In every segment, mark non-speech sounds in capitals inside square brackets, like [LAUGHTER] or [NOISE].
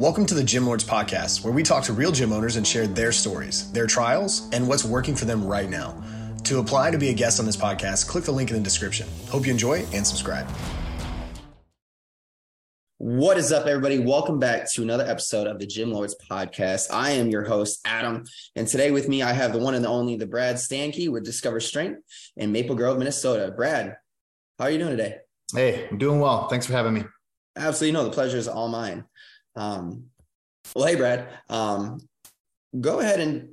Welcome to the Gym Lords Podcast, where we talk to real gym owners and share their stories, their trials, and what's working for them right now. To apply to be a guest on this podcast, click the link in the description. Hope you enjoy and subscribe. What is up, everybody? Welcome back to another episode of the Gym Lords Podcast. I am your host, Adam, and today with me I have the one and the only, the Brad Stanke with Discover Strength in Maple Grove, Minnesota. Brad, how are you doing today? Hey, I'm doing well. Thanks for having me. Absolutely, no, the pleasure is all mine. Um, well, hey, Brad, um, go ahead and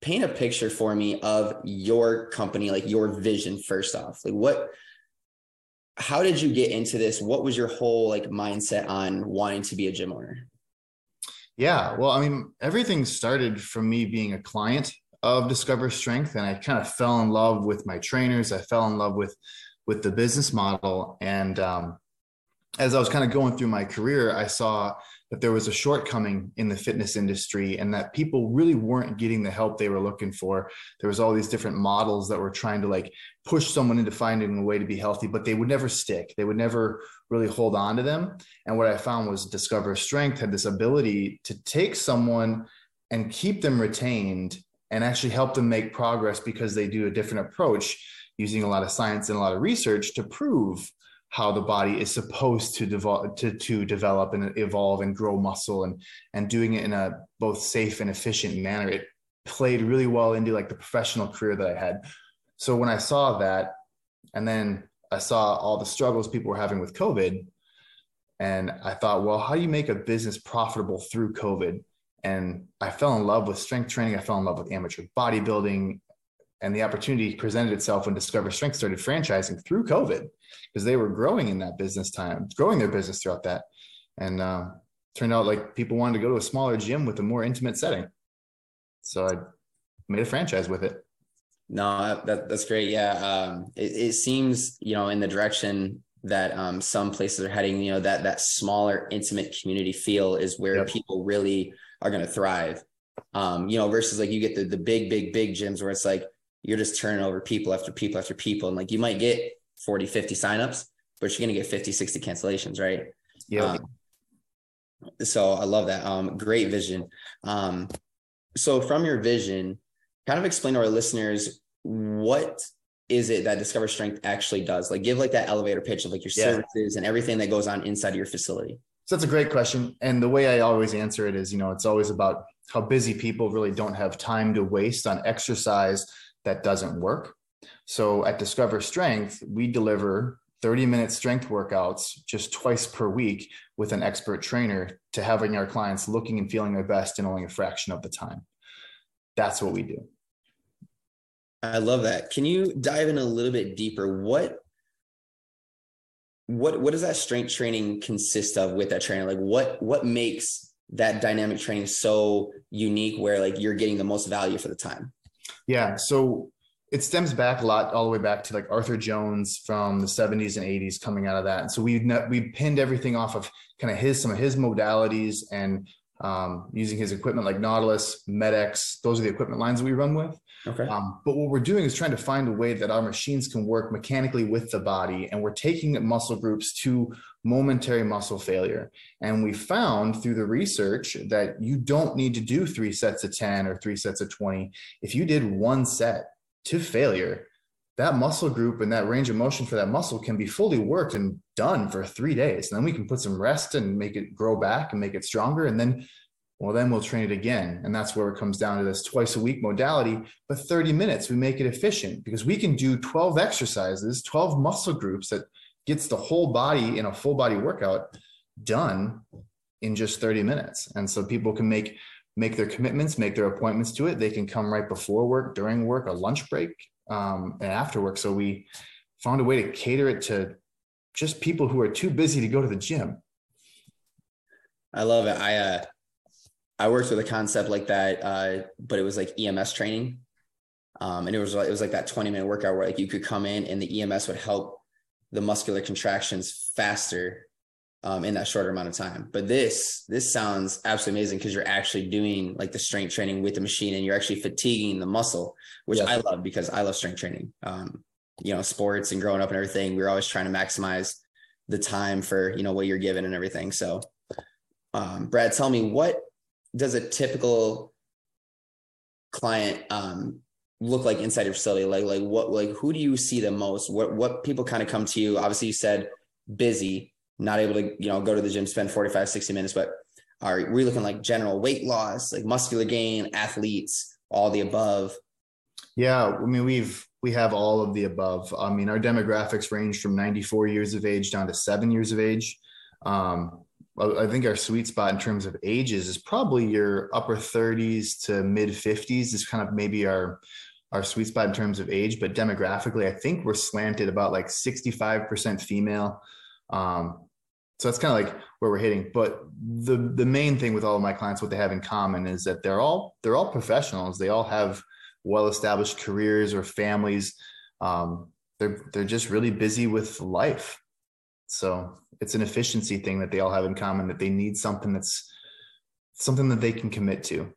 paint a picture for me of your company, like your vision. First off, like what, how did you get into this? What was your whole like mindset on wanting to be a gym owner? Yeah, well, I mean, everything started from me being a client of Discover Strength, and I kind of fell in love with my trainers. I fell in love with with the business model, and um, as I was kind of going through my career, I saw that there was a shortcoming in the fitness industry and that people really weren't getting the help they were looking for. There was all these different models that were trying to like push someone into finding a way to be healthy, but they would never stick. They would never really hold on to them. And what I found was Discover Strength had this ability to take someone and keep them retained and actually help them make progress because they do a different approach using a lot of science and a lot of research to prove how the body is supposed to develop to, to develop and evolve and grow muscle and and doing it in a both safe and efficient manner. It played really well into like the professional career that i had. So when i saw that and then i saw all the struggles people were having with covid and i thought well how do you make a business profitable through covid? And i fell in love with strength training. I fell in love with amateur bodybuilding and the opportunity presented itself when discover strength started franchising through covid because they were growing in that business time, growing their business throughout that. And uh, turned out like people wanted to go to a smaller gym with a more intimate setting. So I made a franchise with it. No, that, that's great. Yeah. Um, it, it, seems, you know, in the direction that um, some places are heading, you know, that, that smaller, intimate community feel is where yep. people really are going to thrive. Um, you know, versus like you get the, the big, big, big gyms where it's like, you're just turning over people after people after people. And like, you might get 40, 50 signups, but you're going to get 50, 60 cancellations, right? Yeah. Um, so I love that. Um, great vision. Um, so from your vision, kind of explain to our listeners what is it that Discover Strength actually does? Like give like that elevator pitch of like your yeah. services and everything that goes on inside of your facility. So that's a great question. And the way I always answer it is, you know, it's always about how busy people really don't have time to waste on exercise that doesn't work. So at Discover Strength, we deliver 30 minute strength workouts just twice per week with an expert trainer to having our clients looking and feeling their best in only a fraction of the time. That's what we do. I love that. Can you dive in a little bit deeper? What what what does that strength training consist of with that trainer? Like what what makes that dynamic training so unique where like you're getting the most value for the time? Yeah. So it stems back a lot all the way back to like Arthur Jones from the 70s and 80s coming out of that. And so we we pinned everything off of kind of his some of his modalities and um, using his equipment like Nautilus, Med-X. Those are the equipment lines that we run with. Okay. Um, but what we're doing is trying to find a way that our machines can work mechanically with the body, and we're taking muscle groups to momentary muscle failure. And we found through the research that you don't need to do three sets of 10 or three sets of 20. If you did one set to failure, that muscle group and that range of motion for that muscle can be fully worked and done for three days. And then we can put some rest and make it grow back and make it stronger. And then, well, then we'll train it again. And that's where it comes down to this twice a week modality. But 30 minutes, we make it efficient because we can do 12 exercises, 12 muscle groups that gets the whole body in a full body workout done in just 30 minutes. And so people can make make their commitments, make their appointments to it. They can come right before work, during work, a lunch break, um, and after work. So we found a way to cater it to just people who are too busy to go to the gym. I love it. I uh, I worked with a concept like that, uh, but it was like EMS training, um, and it was it was like that twenty minute workout where like you could come in and the EMS would help the muscular contractions faster um, in that shorter amount of time. But this this sounds absolutely amazing because you're actually doing like the strength training with the machine and you're actually fatiguing the muscle, which yes. I love because I love strength training. Um, you know, sports and growing up and everything, we're always trying to maximize the time for you know what you're given and everything. So um, Brad, tell me what does a typical client um, look like inside your facility? Like, like what, like who do you see the most? What, what people kind of come to you? Obviously, you said busy, not able to, you know, go to the gym, spend 45, 60 minutes, but are we looking like general weight loss, like muscular gain, athletes, all the above? Yeah, I mean, we've we have all of the above. I mean, our demographics range from 94 years of age down to seven years of age. Um, I think our sweet spot in terms of ages is probably your upper 30s to mid 50s is kind of maybe our our sweet spot in terms of age, but demographically, I think we're slanted about like 65% female. Um, so that's kind of like where we're hitting. But the the main thing with all of my clients, what they have in common is that they're all they're all professionals. They all have well established careers or families. Um, they're they're just really busy with life. So it's an efficiency thing that they all have in common that they need something that's something that they can commit to.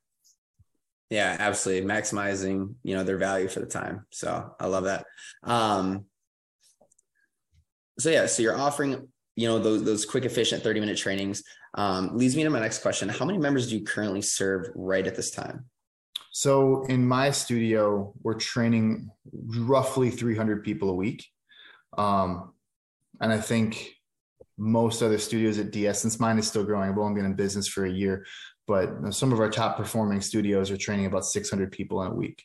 Yeah, absolutely. Maximizing, you know, their value for the time. So I love that. Um, so yeah, so you're offering, you know, those those quick, efficient 30 minute trainings. Um, leads me to my next question. How many members do you currently serve right at this time? So in my studio, we're training roughly 300 people a week. Um, and I think most other studios at DS, since mine is still growing, I've only been in business for a year, but some of our top performing studios are training about 600 people in a week.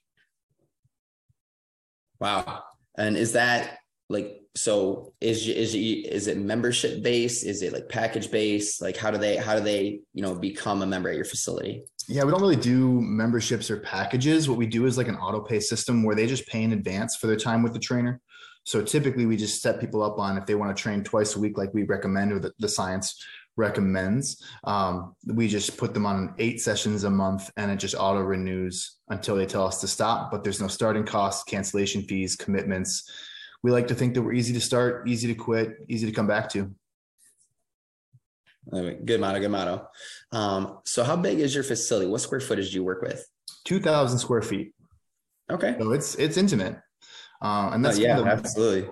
Wow. And is that like, so is, is, is it membership based? Is it like package based? Like how do they, how do they, you know, become a member at your facility? Yeah, we don't really do memberships or packages. What we do is like an auto pay system where they just pay in advance for their time with the trainer. So typically we just set people up on if they want to train twice a week, like we recommend, or the, the science recommends. Um, we just put them on eight sessions a month and it just auto renews until they tell us to stop. But there's no starting costs, cancellation fees, commitments. We like to think that we're easy to start, easy to quit, easy to come back to. Good motto, good motto. Um, so, how big is your facility? What square footage do you work with? Two thousand square feet. Okay. So it's it's intimate. Uh, and that's oh, yeah, absolutely.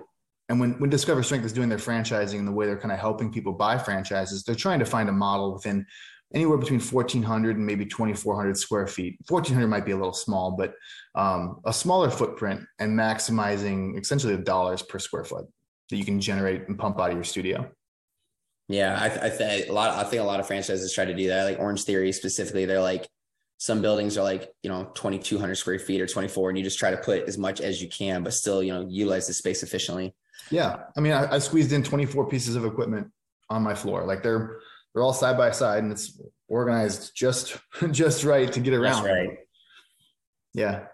And when, when Discover Strength is doing their franchising and the way they're kind of helping people buy franchises, they're trying to find a model within anywhere between 1400 and maybe 2400 square feet. 1400 might be a little small but um, a smaller footprint and maximizing essentially the dollars per square foot that you can generate and pump out of your studio. Yeah i, I think a lot i think a lot of franchises try to do that. Like Orangetheory specifically they're like some buildings are like you know 2200 square feet or 24 and you just try to put as much as you can but still you know utilize the space efficiently. Yeah. I mean i, I squeezed in 24 pieces of equipment on my floor. Like they're they're all side by side and it's organized just [LAUGHS] just right to get around. That's right. Yeah.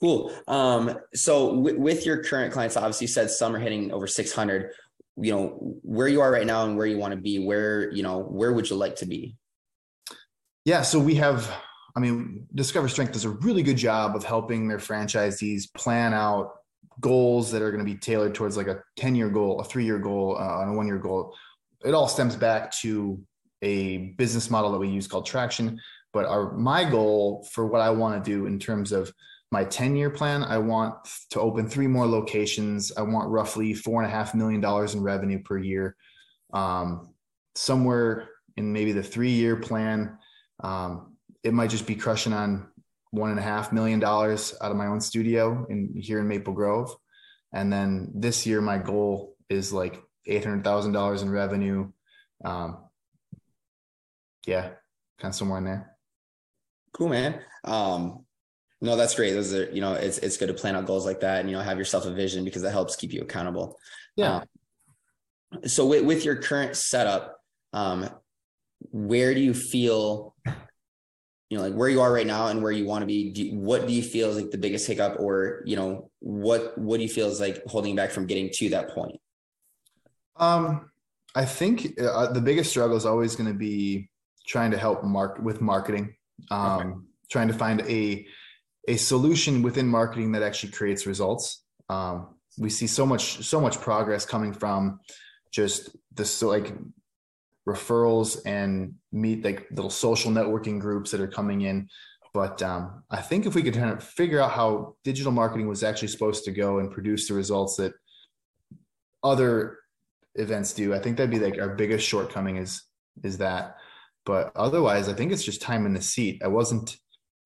Cool. Um so w- with your current clients obviously you said some are hitting over 600 you know where you are right now and where you want to be where you know where would you like to be yeah, so we have, I mean, Discover Strength does a really good job of helping their franchisees plan out goals that are going to be tailored towards like a 10 year goal, a three year goal, uh, and a one year goal. It all stems back to a business model that we use called traction. But our my goal for what I want to do in terms of my 10 year plan, I want to open three more locations. I want roughly four and a half million dollars in revenue per year. Um, somewhere in maybe the three year plan, um, it might just be crushing on one and a half million dollars out of my own studio in here in Maple Grove. And then this year, my goal is like eight hundred thousand dollars in revenue. Um, yeah, kind of somewhere in there. Cool, man. Um, no, that's great. Those are, you know, it's it's good to plan out goals like that, and you know, have yourself a vision because that helps keep you accountable. Yeah. Um, so with, with your current setup, um, where do you feel you know like where you are right now and where you want to be do what do you feel is like the biggest hiccup or you know what what do you feel is like holding back from getting to that point? Um i think uh, the biggest struggle is always going to be trying to help mark with marketing. Um okay. trying to find a a solution within marketing that actually creates results. Um we see so much so much progress coming from just this so like referrals and meet like little social networking groups that are coming in. But um, I think if we could kind of figure out how digital marketing was actually supposed to go and produce the results that other events do, I think that'd be like our biggest shortcoming is is that. But otherwise, I think it's just time in the seat. I wasn't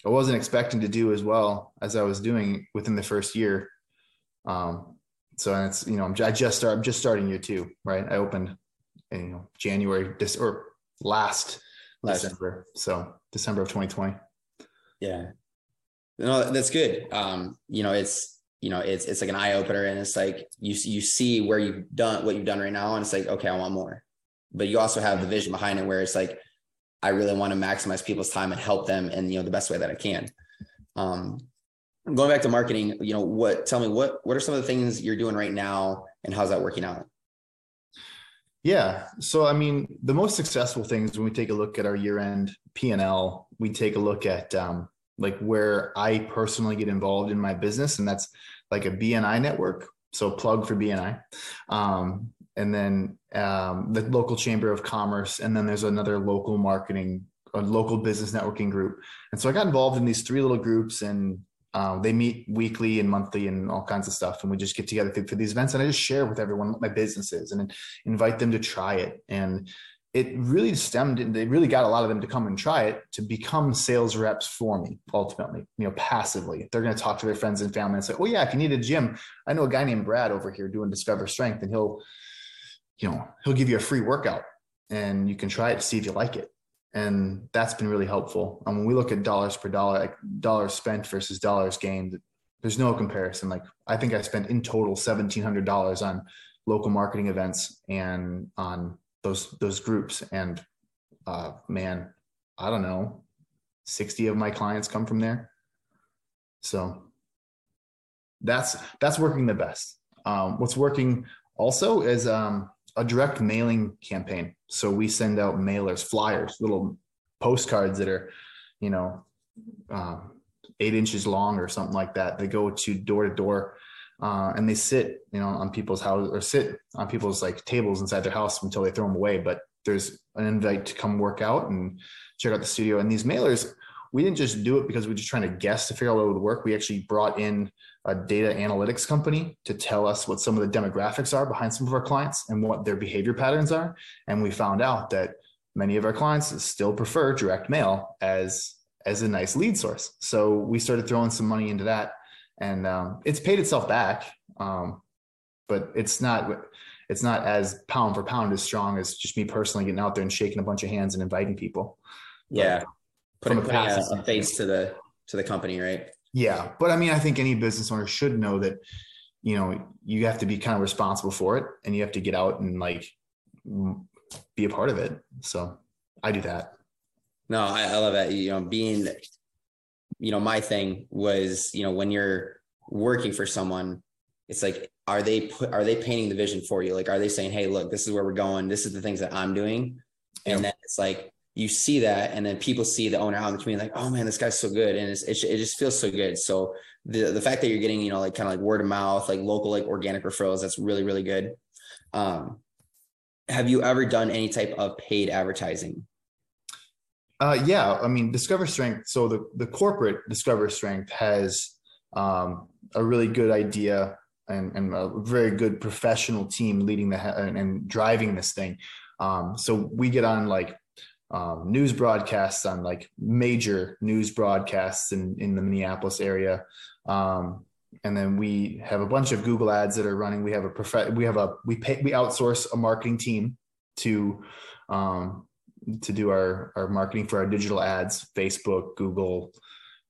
I wasn't expecting to do as well as I was doing within the first year. Um, so it's you know I'm, I just start I'm just starting year two, right? I opened you know January this or last, last December, so December of 2020. Yeah, no, that's good. Um, you know, it's you know it's it's like an eye opener, and it's like you you see where you've done what you've done right now, and it's like okay, I want more. But you also have the vision behind it, where it's like I really want to maximize people's time and help them in you know the best way that I can. Um, going back to marketing, you know, what tell me what what are some of the things you're doing right now and how's that working out? Yeah. So I mean, the most successful things when we take a look at our year-end P&L, we take a look at um, like where I personally get involved in my business, and that's like a BNI network. So plug for BNI. Um, and then um, the local chamber of commerce, and then there's another local marketing, a local business networking group. And so I got involved in these three little groups, and um, they meet weekly and monthly and all kinds of stuff. And we just get together for these events, and I just share with everyone what my business is, and invite them to try it. And it really stemmed and they really got a lot of them to come and try it to become sales reps for me ultimately you know passively they're going to talk to their friends and family and say oh yeah if you need a gym i know a guy named brad over here doing discover strength and he'll you know he'll give you a free workout and you can try it to see if you like it and that's been really helpful. And when we look at dollars per dollar like dollars spent versus dollars gained there's no comparison. Like i think i spent in total $1700 on local marketing events and on those those groups. And uh, man i don't know 60 of my clients come from there. So that's that's working the best. Um, what's working also is um, a direct mailing campaign so we send out mailers flyers little postcards that are you know um, eight inches long or something like that they go to door to door uh, and they sit, you know, on people's house or sit on people's like tables inside their house until they throw them away. But there's an invite to come work out and check out the studio. And these mailers, we didn't just do it because we are just trying to guess to figure out what would work. We actually brought in a data analytics company to tell us what some of the demographics are behind some of our clients and what their behavior patterns are. And we found out that many of our clients still prefer direct mail as as a nice lead source. So we started throwing some money into that and um, it's paid itself back. Um, but it's not it's not as pound for pound as strong as just me personally getting out there and shaking a bunch of hands and inviting people. Yeah, putting, putting a, a face to the to the company, right? Yeah, but I mean, I think any business owner should know that you know you have to be kind of responsible for it, and you have to get out and like be a part of it. So I do that. No, I, I love that. You know, being you know, my thing was, you know, when you're working for someone, it's like, are they put, are they painting the vision for you? Like, are they saying, Hey, look, this is where we're going. This is the things that I'm doing. And yeah. then it's like, you see that, and then people see the owner out in the community, like, oh man, this guy's so good. And it, it just feels so good. So the, the fact that you're getting, you know, like kind of like word of mouth, like local, like organic referrals, that's really, really good. Um, have you ever done any type of paid advertising? Uh, yeah, I mean, Discover Strength. So the the corporate Discover Strength has um, a really good idea and, and a very good professional team leading the and, and driving this thing. Um, so we get on like um, news broadcasts on like major news broadcasts in in the Minneapolis area. Um, and then we have a bunch of Google ads that are running. We have a prof- we have a we pay we outsource a marketing team to um, to do our our marketing for our digital ads, Facebook, Google,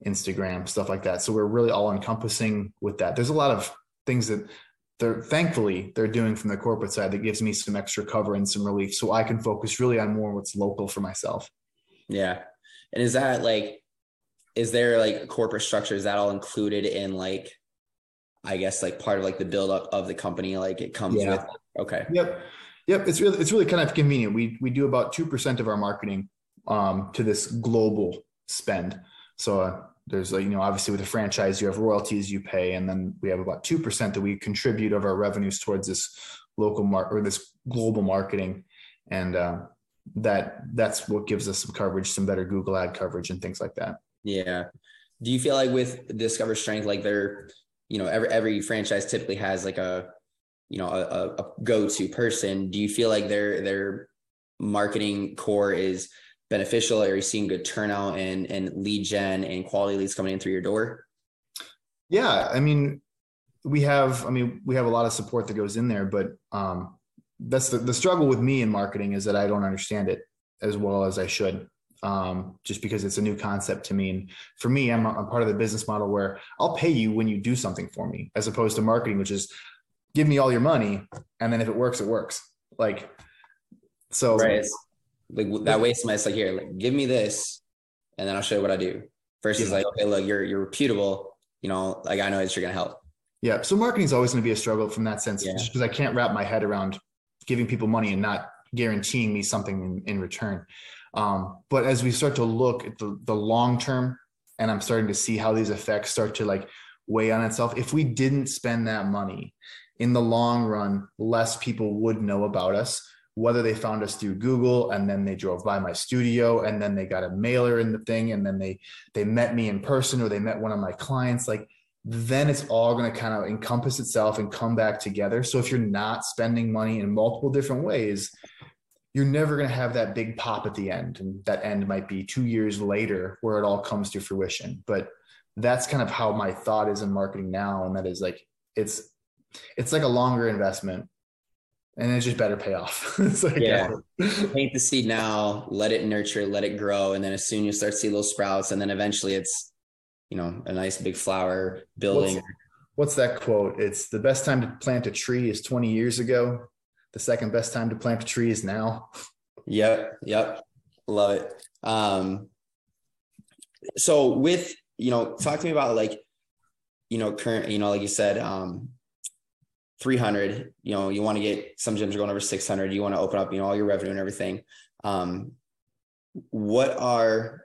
Instagram, stuff like that. So we're really all encompassing with that. There's a lot of things that they're thankfully they're doing from the corporate side that gives me some extra cover and some relief so I can focus really on more what's local for myself. Yeah. And is that like is there like corporate structure is that all included in like I guess like part of like the build up of the company like it comes yeah. with okay. Yep. Yep, it's really it's really kind of convenient. We we do about two percent of our marketing um, to this global spend. So uh, there's like you know obviously with a franchise you have royalties you pay, and then we have about two percent that we contribute of our revenues towards this local mark or this global marketing, and uh, that that's what gives us some coverage, some better Google ad coverage, and things like that. Yeah. Do you feel like with Discover Strength, like they're you know every every franchise typically has like a you know a, a go-to person do you feel like they're they're marketing core is beneficial? Are you seeing good turnout and and lead gen and quality leads coming in through your door? Yeah, I mean, we have, I mean, we have a lot of support that goes in there, but um, that's the, the struggle with me in marketing is that I don't understand it as well as I should. Um, just because it's a new concept to me. And for me, I'm, I'm part of the business model where I'll pay you when you do something for me, as opposed to marketing, which is give me all your money, and then if it works, it works. Like, so right, like that way, somebody's like, here, like, give me this, and then I'll show you what I do. Versus yeah. like, okay, look, you're you're reputable. You know, like I know that you're gonna help. Yeah. So marketing is always going to be a struggle from that sense, yeah. just because I can't wrap my head around giving people money and not guaranteeing me something in, in return. Um, but as we start to look at the, the long term, and I'm starting to see how these effects start to like weigh on itself, if we didn't spend that money in the long run, less people would know about us. Whether they found us through Google and then they drove by my studio and then they got a mailer in the thing and then they they met me in person or they met one of my clients, like then it's all going to kind of encompass itself and come back together. So if you're not spending money in multiple different ways, you're never going to have that big pop at the end and that end might be two years later where it all comes to fruition but that's kind of how my thought is in marketing now and that is like it's it's like a longer investment and it just better pay off [LAUGHS] it's like yeah paint the seed now let it nurture let it grow and then as soon as you start to see little sprouts and then eventually it's you know a nice big flower building what's, what's that quote it's the best time to plant a tree is 20 years ago the second best time to plant a tree is now. [LAUGHS] Yep. Yep. Love it. Um, so with, you know, talk to me about like, you know, current, you know, like you said, um, 300, you know, you want to get some gyms are going over 600. You want to open up, you know, all your revenue and everything. Um, what are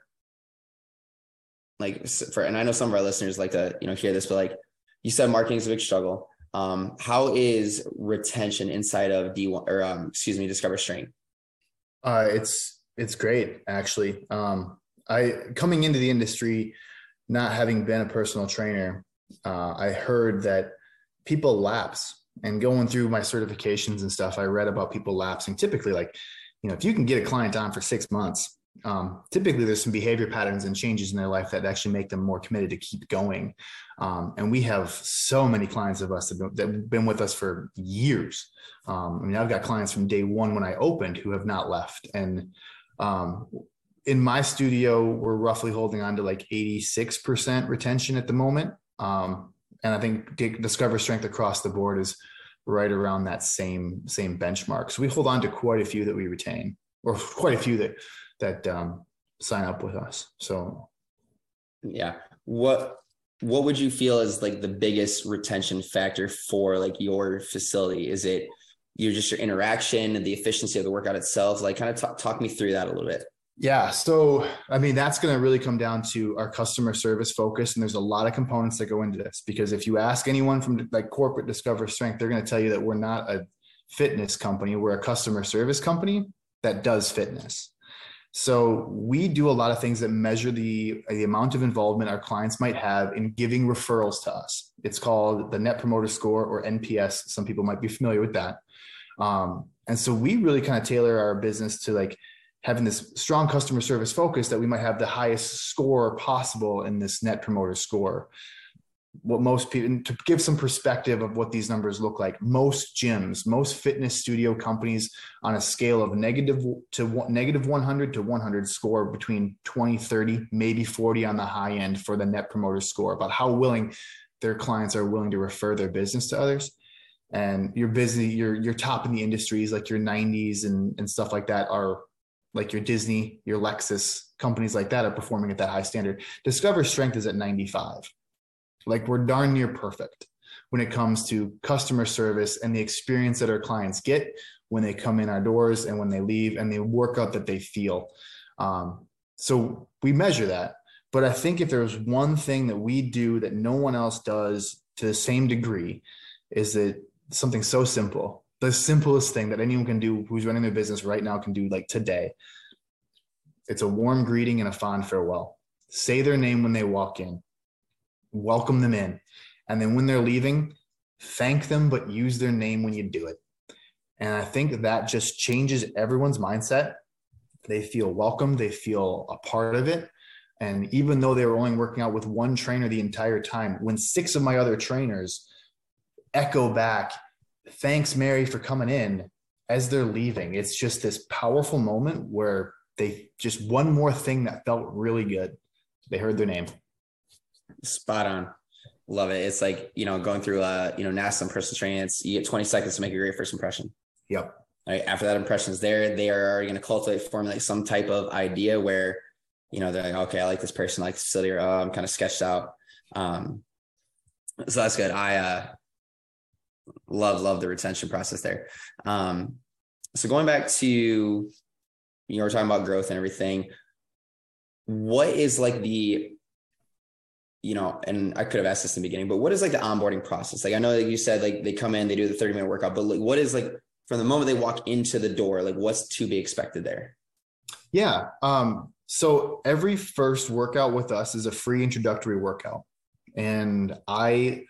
like for, and I know some of our listeners like to, you know, hear this, but like you said, marketing is a big struggle. Um, how is retention inside of D1 or um, excuse me, Discover Strength? Uh, it's it's great actually. Um, I coming into the industry, not having been a personal trainer, uh, I heard that people lapse. And going through my certifications and stuff, I read about people lapsing. Typically, like you know, if you can get a client on for six months, um, typically there's some behavior patterns and changes in their life that actually make them more committed to keep going. Um, and we have so many clients of us that have, been, been with us for years. Um, I mean, I've got clients from day one when I opened who have not left. And um, in my studio, we're roughly holding on to like 86% retention at the moment. Um, and I think Discover Strength across the board is right around that same same benchmark. So we hold on to quite a few that we retain, or quite a few that that um, sign up with us. So, yeah, what what would you feel is like the biggest retention factor for like your facility? Is it you just your interaction and the efficiency of the workout itself? Like, kind of talk me through that a little bit. Yeah. So, I mean, that's going to really come down to our customer service focus. And there's a lot of components that go into this because if you ask anyone from like corporate Discover Strength, they're going to tell you that we're not a fitness company, we're a customer service company that does fitness. So we do a lot of things that measure the, the amount of involvement our clients might have in giving referrals to us. It's called the Net Promoter Score or NPS. Some people might be familiar with that. Um, and so we really kind of tailor our business to like having this strong customer service focus that we might have the highest score possible in this Net Promoter Score. What most people to give some perspective of what these numbers look like most gyms most fitness studio companies on a scale of negative to negative 100 to 100 score between 20 30 maybe 40 on the high end for the net promoter score about how willing their clients are willing to refer their business to others. And you're busy you're you're top in the industries like your 90s and and stuff like that are like your disney your lexus companies like that are performing at that high standard discover strength is at 95 like we're darn near perfect when it comes to customer service and the experience that our clients get when they come in our doors and when they leave and the workout that they feel. Um, so we measure that. But I think if there's one thing that we do that no one else does to the same degree, is that something so simple, the simplest thing that anyone can do who's running their business right now can do like today. It's a warm greeting and a fond farewell. Say their name when they walk in welcome them in. And then when they're leaving, thank them, but use their name when you do it. And I think that just changes everyone's mindset. They feel welcome, they feel a part of it. And even though they were only working out with one trainer the entire time, when six of my other trainers echo back, thanks, Mary, for coming in as they're leaving, it's just this powerful moment where they just one more thing that felt really good. They heard their name. Spot on. Love it. It's like, you know, going through uh, you know, NASM and personal training, it's you get 20 seconds to make a great first impression. Yep. Right. After that impression is there, they are already going to cultivate, formulate some type of idea where, you know, they're like, okay, I like this person, I like this facility, or oh, I'm kind of sketched out. Um, so that's good. I uh love, love the retention process there. Um, so going back to you know, we're talking about growth and everything. What is like the you know, and I could have asked this in the beginning, but what is like the onboarding process? Like I know that you said like they come in, they do the 30 minute workout, but like what is like from the moment they walk into the door, like what's to be expected there? Yeah. Um, so every first workout with us is a free introductory workout. And I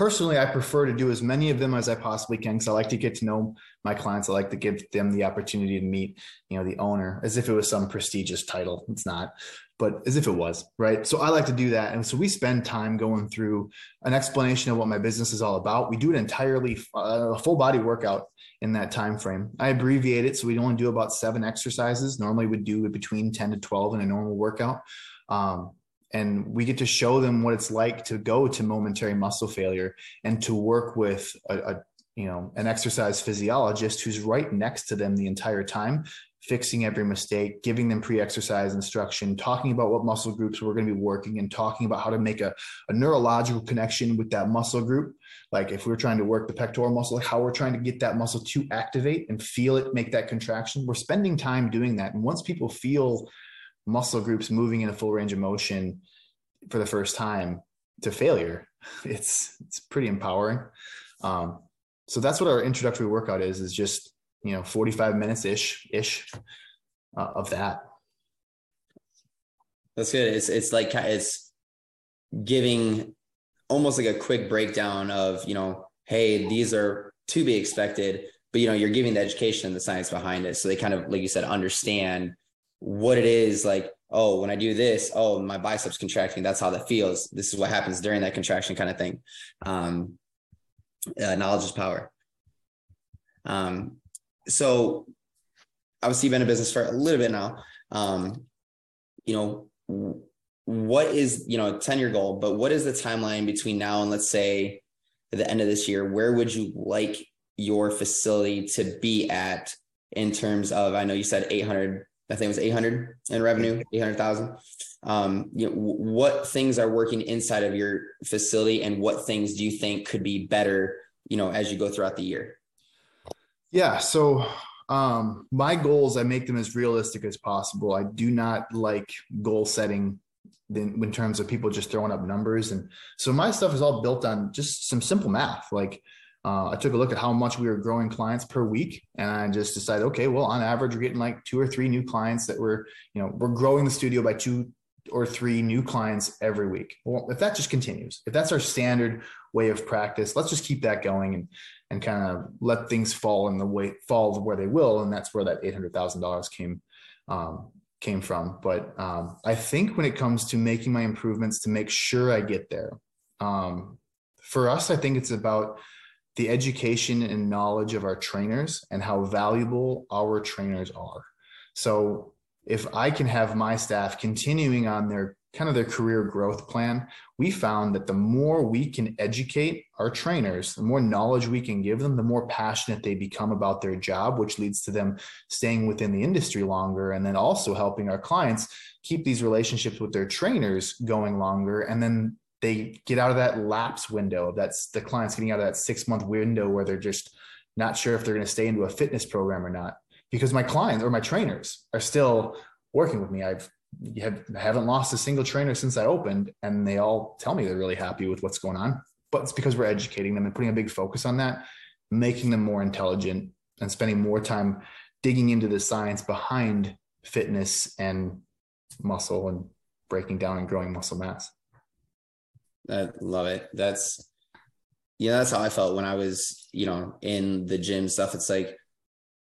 personally, I prefer to do as many of them as I possibly can because I like to get to know my clients. I like to give them the opportunity to meet, you know, the owner as if it was some prestigious title. It's not, but as if it was, right? So I like to do that. And so we spend time going through an explanation of what my business is all about. We do an entirely uh, full body workout in that time frame. I abbreviate it so we only do about seven exercises. Normally we do between 10 to 12 in a normal workout. Um, and we get to show them what it's like to go to momentary muscle failure and to work with a, a you know an exercise physiologist who's right next to them the entire time fixing every mistake giving them pre-exercise instruction talking about what muscle groups we're going to be working and talking about how to make a, a neurological connection with that muscle group. Like if we're trying to work the pectoral muscle like how we're trying to get that muscle to activate and feel it make that contraction we're spending time doing that. And once people feel muscle groups moving in a full range of motion for the first time to failure. [LAUGHS] It's it's pretty empowering. Um, so that's what our introductory workout is is just you know 45 minutes ish ish uh, of that. That's good. It's it's like it's giving almost like a quick breakdown of you know hey these are to be expected but you know you're giving the education and the science behind it. So they kind of like you said understand what it is like oh when i do this oh my biceps contracting that's how that feels. This is what happens during that contraction kind of thing. Um uh, knowledge is power. Um so obviously you've been in business for a little bit now. Um you know what is you know 10 year goal but what is the timeline between now and let's say at the end of this year? Where would you like your facility to be at in terms of i know you said 800 I think it was 800 in revenue, 800,000. Um, you know, what things are working inside of your facility and what things do you think could be better, you know, as you go throughout the year? Yeah. So, um, my goals, I make them as realistic as possible. I do not like goal setting in, in terms of people just throwing up numbers. And so my stuff is all built on just some simple math. Like uh, I took a look at how much we were growing clients per week, and I just decided, okay, well, on average, we're getting like two or three new clients that were, you know, we're growing the studio by two or three new clients every week. Well, if that just continues, if that's our standard way of practice, let's just keep that going and and kind of let things fall in the way fall where they will, and that's where that eight hundred thousand dollars came um, came from. But um, I think when it comes to making my improvements to make sure I get there, um, for us, I think it's about the education and knowledge of our trainers and how valuable our trainers are. So if I can have my staff continuing on their kind of their career growth plan, we found that the more we can educate our trainers, the more knowledge we can give them, the more passionate they become about their job, which leads to them staying within the industry longer and then also helping our clients keep these relationships with their trainers going longer. And then they get out of that lapse window. That's the clients getting out of that six month window where they're just not sure if they're going to stay into a fitness program or not. Because my clients or my trainers are still working with me. I've have, haven't lost a single trainer since I opened, and they all tell me they're really happy with what's going on. But it's because we're educating them and putting a big focus on that, making them more intelligent and spending more time digging into the science behind fitness and muscle and breaking down and growing muscle mass. I love it. That's yeah, that's how I felt when I was, you know, in the gym stuff. It's like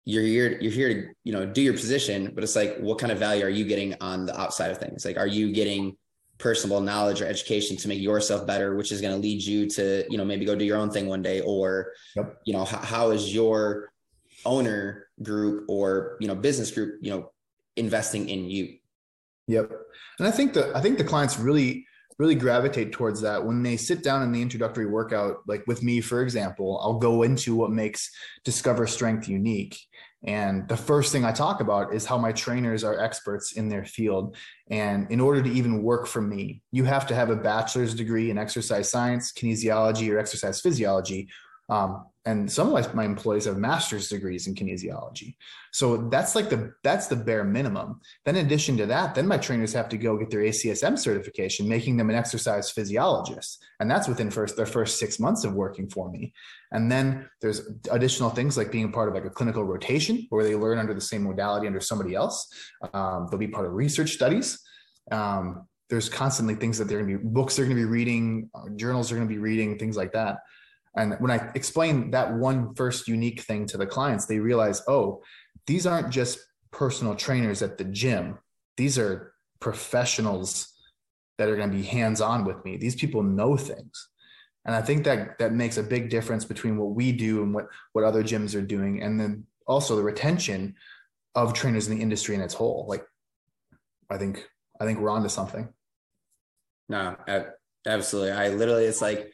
you're here you're here to you know do your position but it's like what kind of value are you getting on the outside of things like are you getting personal knowledge or education to make yourself better which is going to lead you to you know maybe go do your own thing one day or yep. you know how, how is your owner group or you know business group you know investing in you yep and i think that i think the clients really really gravitate towards that. When they sit down in the introductory workout like with me for example i'll go into what makes discover strength unique. And the first thing i talk about is how my trainers are experts in their field. And in order to even work for me you have to have a bachelor's degree in exercise science kinesiology or exercise physiology um, and some of my, employees have master's degrees in kinesiology. So that's like the that's the bare minimum. Then in addition to that then my trainers have to go get their acsm certification making them an exercise physiologist. And that's within first their first six months of working for me. And then there's additional things like being part of like a clinical rotation where they learn under the same modality under somebody else. Um, they'll be part of research studies. Um, there's constantly things that they're going to be books they're going to be reading uh, journals they're going to be reading things like that and when I explain that one first unique thing to the clients, they realize, oh, these aren't just personal trainers at the gym. These are professionals that are going to be hands on with me. These people know things. And I think that that makes a big difference between what we do and what, what other gyms are doing. And then also the retention of trainers in the industry in its whole. Like, I think, I think we're on to something. No, absolutely. I literally, it's like,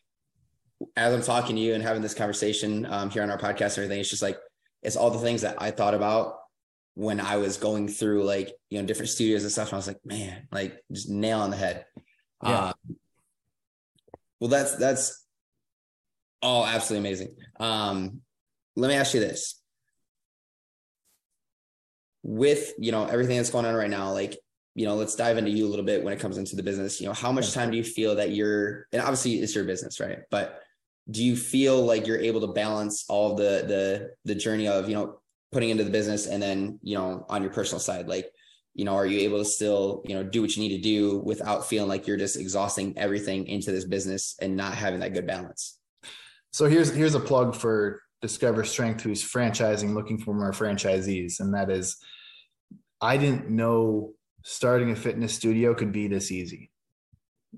as I'm talking to you and having this conversation um, here on our podcast and everything, it's just like it's all the things that I thought about when I was going through like you know different studios and stuff. And I was like, man, like just nail on the head. Yeah. Um, well, that's that's all absolutely amazing. Um, let me ask you this: with you know everything that's going on right now, like you know, let's dive into you a little bit when it comes into the business. You know, how much time do you feel that you're, and obviously it's your business, right? But do you feel like you're able to balance all the the the journey of you know putting into the business and then you know on your personal side? Like you know are you able to still you know do what you need to do without feeling like you're just exhausting everything into this business and not having that good balance? So here's here's a plug for discover strength who's franchising looking for more franchisees and that is i didn't know starting a fitness studio could be this easy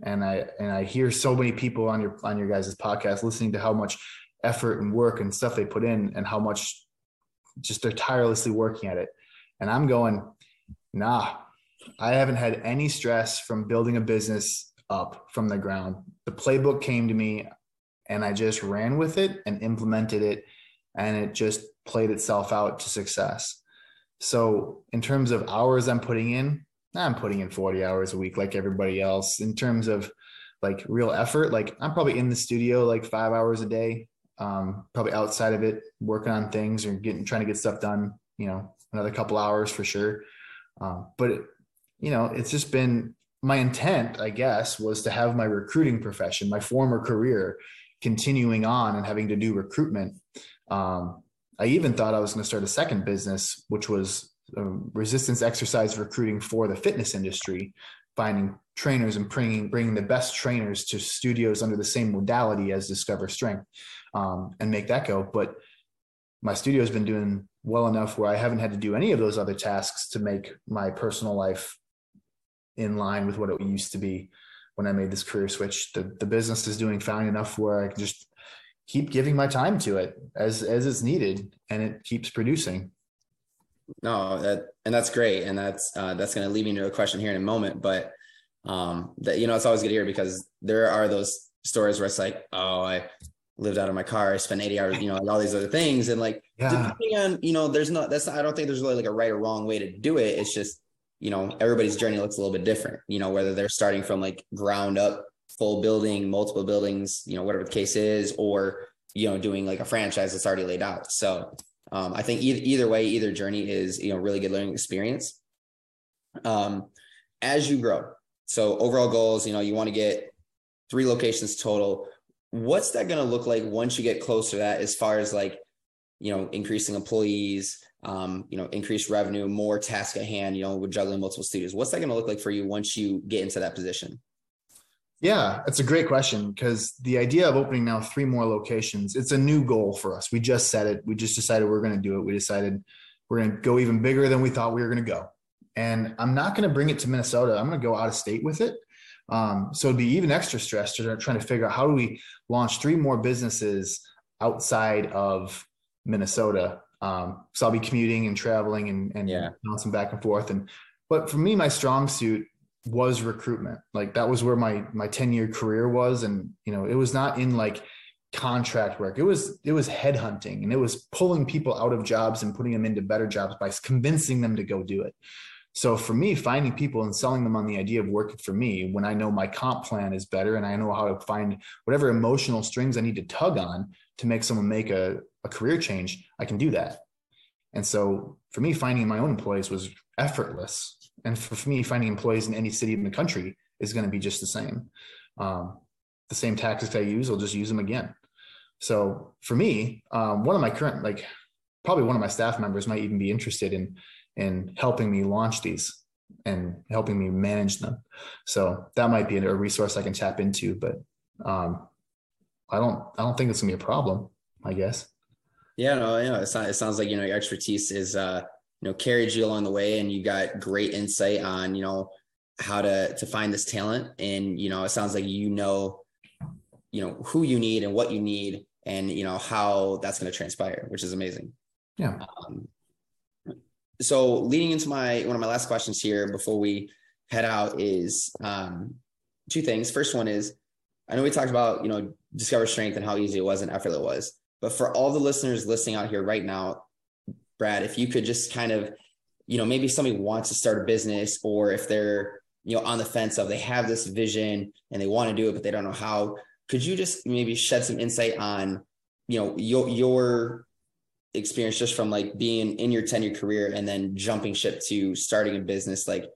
and I and I hear so many people on your on your guys' podcast listening to how much effort and work and stuff they put in and how much just they're tirelessly working at it. And I'm going, nah, I haven't had any stress from building a business up from the ground. The playbook came to me and I just ran with it and implemented it and it just played itself out to success. So in terms of hours I'm putting in, I'm putting in 40 hours a week like everybody else in terms of like real effort. Like I'm probably in the studio like five hours a day, um, probably outside of it, working on things or getting, trying to get stuff done, you know, another couple hours for sure. Um, but it, you know, it's just been my intent, I guess, was to have my recruiting profession, my former career continuing on and having to do recruitment. Um, I even thought I was going to start a second business, which was um, resistance exercise recruiting for the fitness industry, finding trainers and bringing bringing the best trainers to studios under the same modality as Discover Strength, um, and make that go. But my studio has been doing well enough where I haven't had to do any of those other tasks to make my personal life in line with what it used to be when I made this career switch. The the business is doing fine enough where I can just keep giving my time to it as as it's needed, and it keeps producing. No, that and that's great, and that's uh, that's going to lead me to a question here in a moment. But um, that you know, it's always good to hear because there are those stories where it's like, oh, I lived out of my car, I spent 80 hours, you know, like all these other things, and like yeah. depending on, you know, there's not that's I don't think there's really like a right or wrong way to do it. It's just you know everybody's journey looks a little bit different. You know, whether they're starting from like ground up, full building, multiple buildings, you know, whatever the case is, or you know, doing like a franchise that's already laid out. So um, I think either, either way, either journey is, you know, really good learning experience. Um, as you grow, so overall goals, you know, you want to get three locations total. What's that going to look like once you get close to that, as far as like, you know, increasing employees, um, you know, increased revenue, more task at hand, you know, with juggling multiple studios. What's that going to look like for you once you get into that position? Yeah, it's a great question because the idea of opening now three more locations, it's a new goal for us. We just said it. We just decided we're going to do it. We decided we're going to go even bigger than we thought we were going to go. And I'm not going to bring it to Minnesota. I'm going to go out of state with it. Um, so it'd be even extra stress to trying to figure out how do we launch three more businesses outside of Minnesota. Um, so I'll be commuting and traveling and, and Yeah. bouncing back and forth. And but for me, my strong suit was recruitment. Like that was where my my 10 year career was. And you know, it was not in like contract work. It was it was headhunting and it was pulling people out of jobs and putting them into better jobs by convincing them to go do it. So for me, finding people and selling them on the idea of working for me when I know my comp plan is better and I know how to find whatever emotional strings I need to tug on to make someone make a, a career change, I can do that. And so for me, finding my own employees was effortless. And for, me, finding employees in any city in the country is going to be just the same. Um, the same tactics I use, I'll just use them again. So for me, um, one of my current, like probably one of my staff members might even be interested in in helping me launch these and helping me manage them. So that might be a resource I can tap into, but um, I don't I don't think it's gonna be a problem. I guess. Yeah, no, know, it, sounds, it sounds like you know your expertise is uh, you know carried you along the way, and you got great insight on you know how to to find this talent, and you know it sounds like you know you know who you need and what you need, and you know how that's going to transpire, which is amazing. Yeah. Um, so leading into my one of my last questions here before we head out is um, two things. First one is I know we talked about you know discover strength and how easy it was and effort it was. But for all the listeners listening out here right now, Brad, if you could just kind of, you know, maybe somebody wants to start a business or if they're, you know, on the fence of they have this vision and they want to do it, but they don't know how, could you just maybe shed some insight on, you know, your, your experience just from like being in your 10 year career and then jumping ship to starting a business, like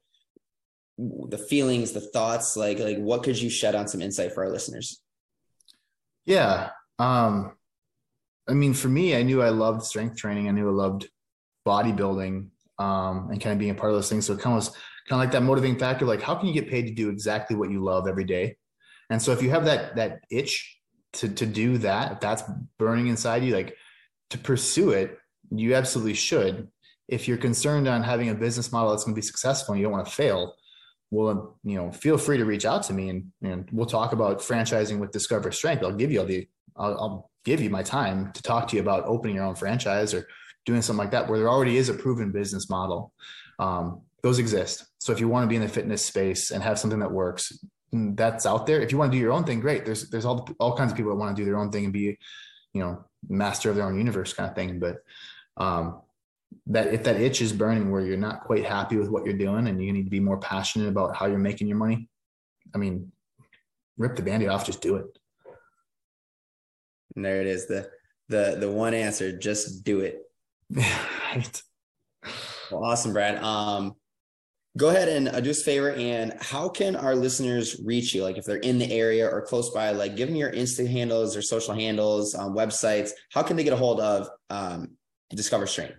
the feelings, the thoughts, like, like what could you shed on some insight for our listeners? Yeah. Um, I mean, for me, I knew I loved strength training. I knew I loved bodybuilding um, and kind of being a part of those things. So it kind of was kind of like that motivating factor. Like, how can you get paid to do exactly what you love every day? And so if you have that that itch to to do that, if that's burning inside you, like to pursue it, you absolutely should. If you're concerned on having a business model that's going to be successful and you don't want to fail, well, you know, feel free to reach out to me and, and we'll talk about franchising with Discover Strength. I'll give you all the, I'll, I'll give you my time to talk to you about opening your own franchise or doing something like that, where there already is a proven business model. Um, those exist. So if you want to be in the fitness space and have something that works, mm, that's out there. If you want to do your own thing, great. There's there's all all kinds of people that want to do their own thing and be, you know, master of their own universe kind of thing. But um, that if that itch is burning where you're not quite happy with what you're doing and you need to be more passionate about how you're making your money, I mean, rip the band-aid off, just do it. And there it is. The the the one answer, just do it. Right. Well, awesome, Brad. Um, go ahead and uh, do us a favor. And how can our listeners reach you? Like if they're in the area or close by, like give them your Insta handles or social handles, um, websites. How can they get a hold of um, Discover Strength?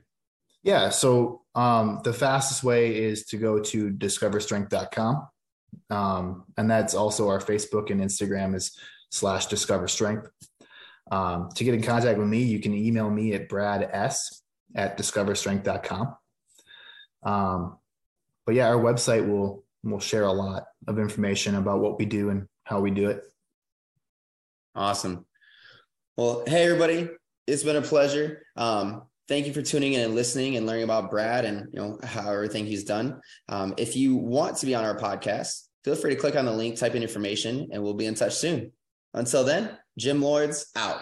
Yeah. So um, the fastest way is to go to discoverstrength.com. Um, and that's also our Facebook and Instagram is slash discover strength. Um, to get in contact with me, you can email me at brad s at discoverstrength.com. Um, but yeah, our website will, will share a lot of information about what we do and how we do it. Awesome. Well, hey everybody, it's been a pleasure. Um, thank you for tuning in and listening and learning about Brad and you know how everything he's done. Um, if you want to be on our podcast, feel free to click on the link, type in information, and we'll be in touch soon. Until then, Gym Lords out.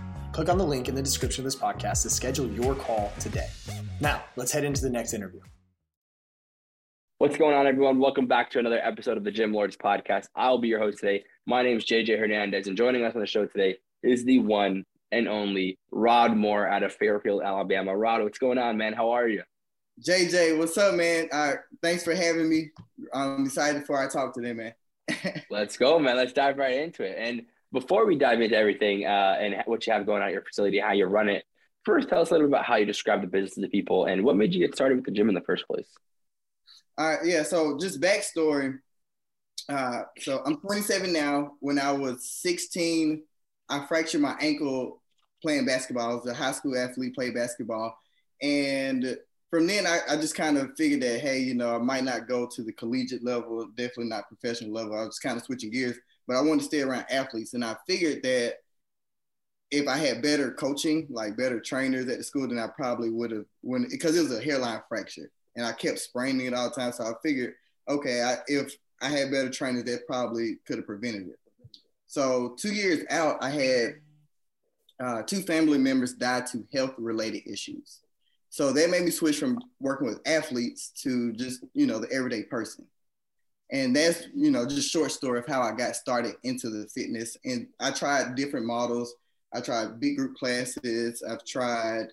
Click on the link in the description of this podcast to schedule your call today. Now, let's head into the next interview. What's going on, everyone? Welcome back to another episode of the Gym Lords podcast. I'll be your host today. My name is JJ Hernandez, and joining us on the show today is the one and only Rod Moore out of Fairfield, Alabama. Rod, what's going on, man? How are you? JJ, what's up, man? Uh, thanks for having me. I'm excited for our talk today, man. [LAUGHS] Let's go, man. Let's dive right into it. And before we dive into everything uh, and what you have going on at your facility, how you run it, first tell us a little bit about how you describe the business to people and what made you get started with the gym in the first place. All right, yeah. So just backstory. Uh, so I'm 27 now. When I was 16, I fractured my ankle playing basketball. I was a high school athlete, played basketball, and from then I, I just kind of figured that hey, you know, I might not go to the collegiate level, definitely not professional level. I was kind of switching gears, but I wanted to stay around athletes, and I figured that if I had better coaching, like better trainers at the school, then I probably would have when because it was a hairline fracture and I kept spraining it all the time. So I figured, okay, I, if I had better trainers, that probably could have prevented it. So two years out, I had uh, two family members die to health related issues. So that made me switch from working with athletes to just, you know, the everyday person. And that's, you know, just short story of how I got started into the fitness. And I tried different models. I tried big group classes. I've tried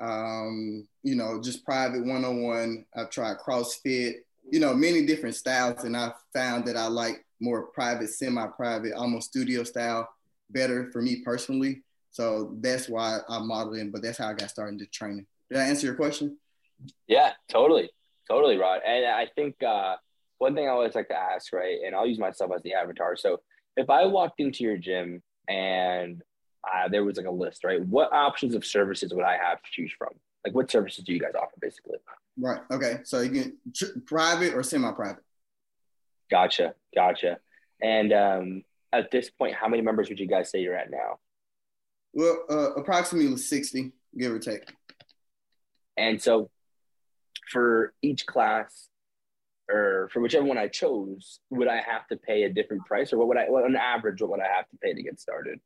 um, you know, just private one on one. I've tried CrossFit, you know, many different styles, and I found that I like more private, semi private, almost studio style better for me personally. So that's why I'm modeling, but that's how I got started into training. Did I answer your question? Yeah, totally. Totally, Rod. And I think uh, one thing I always like to ask, right, and I'll use myself as the avatar. So if I walked into your gym and uh, there was like a list, right? What options of services would I have to choose from? Like, what services do you guys offer, basically? Right. Okay. So you can tr- private or semi-private. Gotcha. Gotcha. And um, at this point, how many members would you guys say you're at now? Well, uh, approximately sixty, give or take. And so, for each class, or for whichever one I chose, would I have to pay a different price, or what would I, what, on average, what would I have to pay to get started?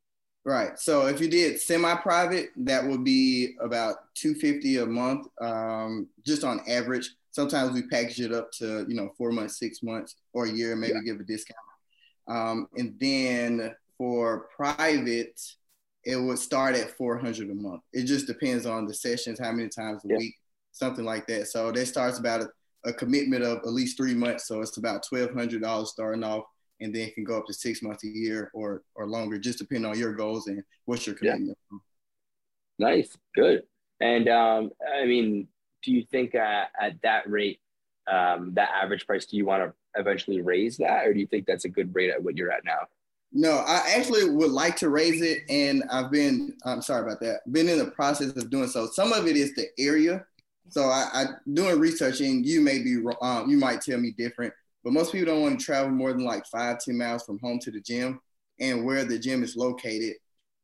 Right. So if you did semi-private, that would be about 250 a month, um, just on average. Sometimes we package it up to, you know, four months, six months, or a year, maybe yeah. give a discount. Um, and then for private, it would start at 400 a month. It just depends on the sessions, how many times a yeah. week, something like that. So that starts about a, commitment of at least three months. So it's about $1,200 starting off and then it can go up to six months a year or or longer, just depending on your goals and what's your commitment. Yeah. Nice, good. And um, I mean, do you think uh, at that rate, um, that average price, do you want to eventually raise that, or do you think that's a good rate at what you're at now? No, I actually would like to raise it, and I've been I'm sorry about that. Been in the process of doing so. Some of it is the area. So I, I doing research, and you may be um, you might tell me different. But most people don't want to travel more than like five, 10 miles from home to the gym. And where the gym is located,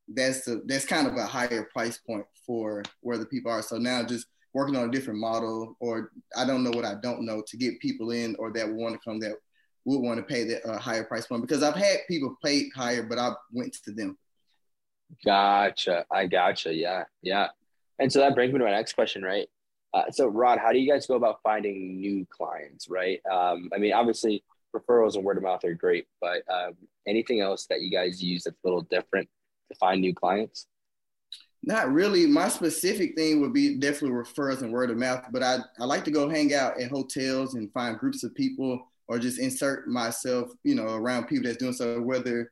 that's the that's kind of a higher price point for where the people are. So now just working on a different model, or I don't know what I don't know to get people in or that want to come that would want to pay the uh, higher price point because I've had people pay higher, but I went to them. Gotcha. I gotcha. Yeah. Yeah. And so that brings me to my next question, right? Uh, so, Rod, how do you guys go about finding new clients? Right. Um, I mean, obviously, referrals and word of mouth are great, but um, anything else that you guys use that's a little different to find new clients? Not really. My specific thing would be definitely referrals and word of mouth, but I, I like to go hang out at hotels and find groups of people or just insert myself, you know, around people that's doing so, whether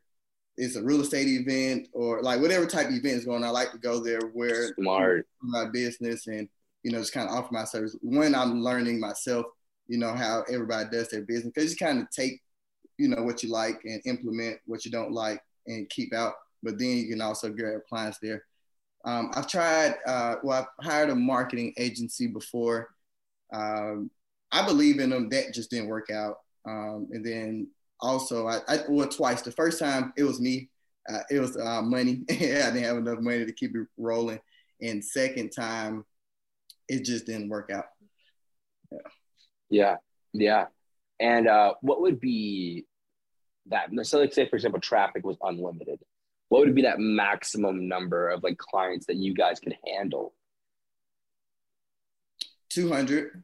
it's a real estate event or like whatever type of event is going on. I like to go there where smart my business and you know, just kind of offer my service when I'm learning myself, you know, how everybody does their business. Because you kind of take, you know, what you like and implement what you don't like and keep out. But then you can also get clients there. Um, I've tried, uh, well, I've hired a marketing agency before. Um, I believe in them. That just didn't work out. Um, and then also, I, I, well, twice. The first time it was me. Uh, it was uh, money. [LAUGHS] I didn't have enough money to keep it rolling. And second time, it just didn't work out. Yeah. Yeah. Yeah. And uh, what would be that? So, let's say, for example, traffic was unlimited. What would be that maximum number of like clients that you guys could handle? 200.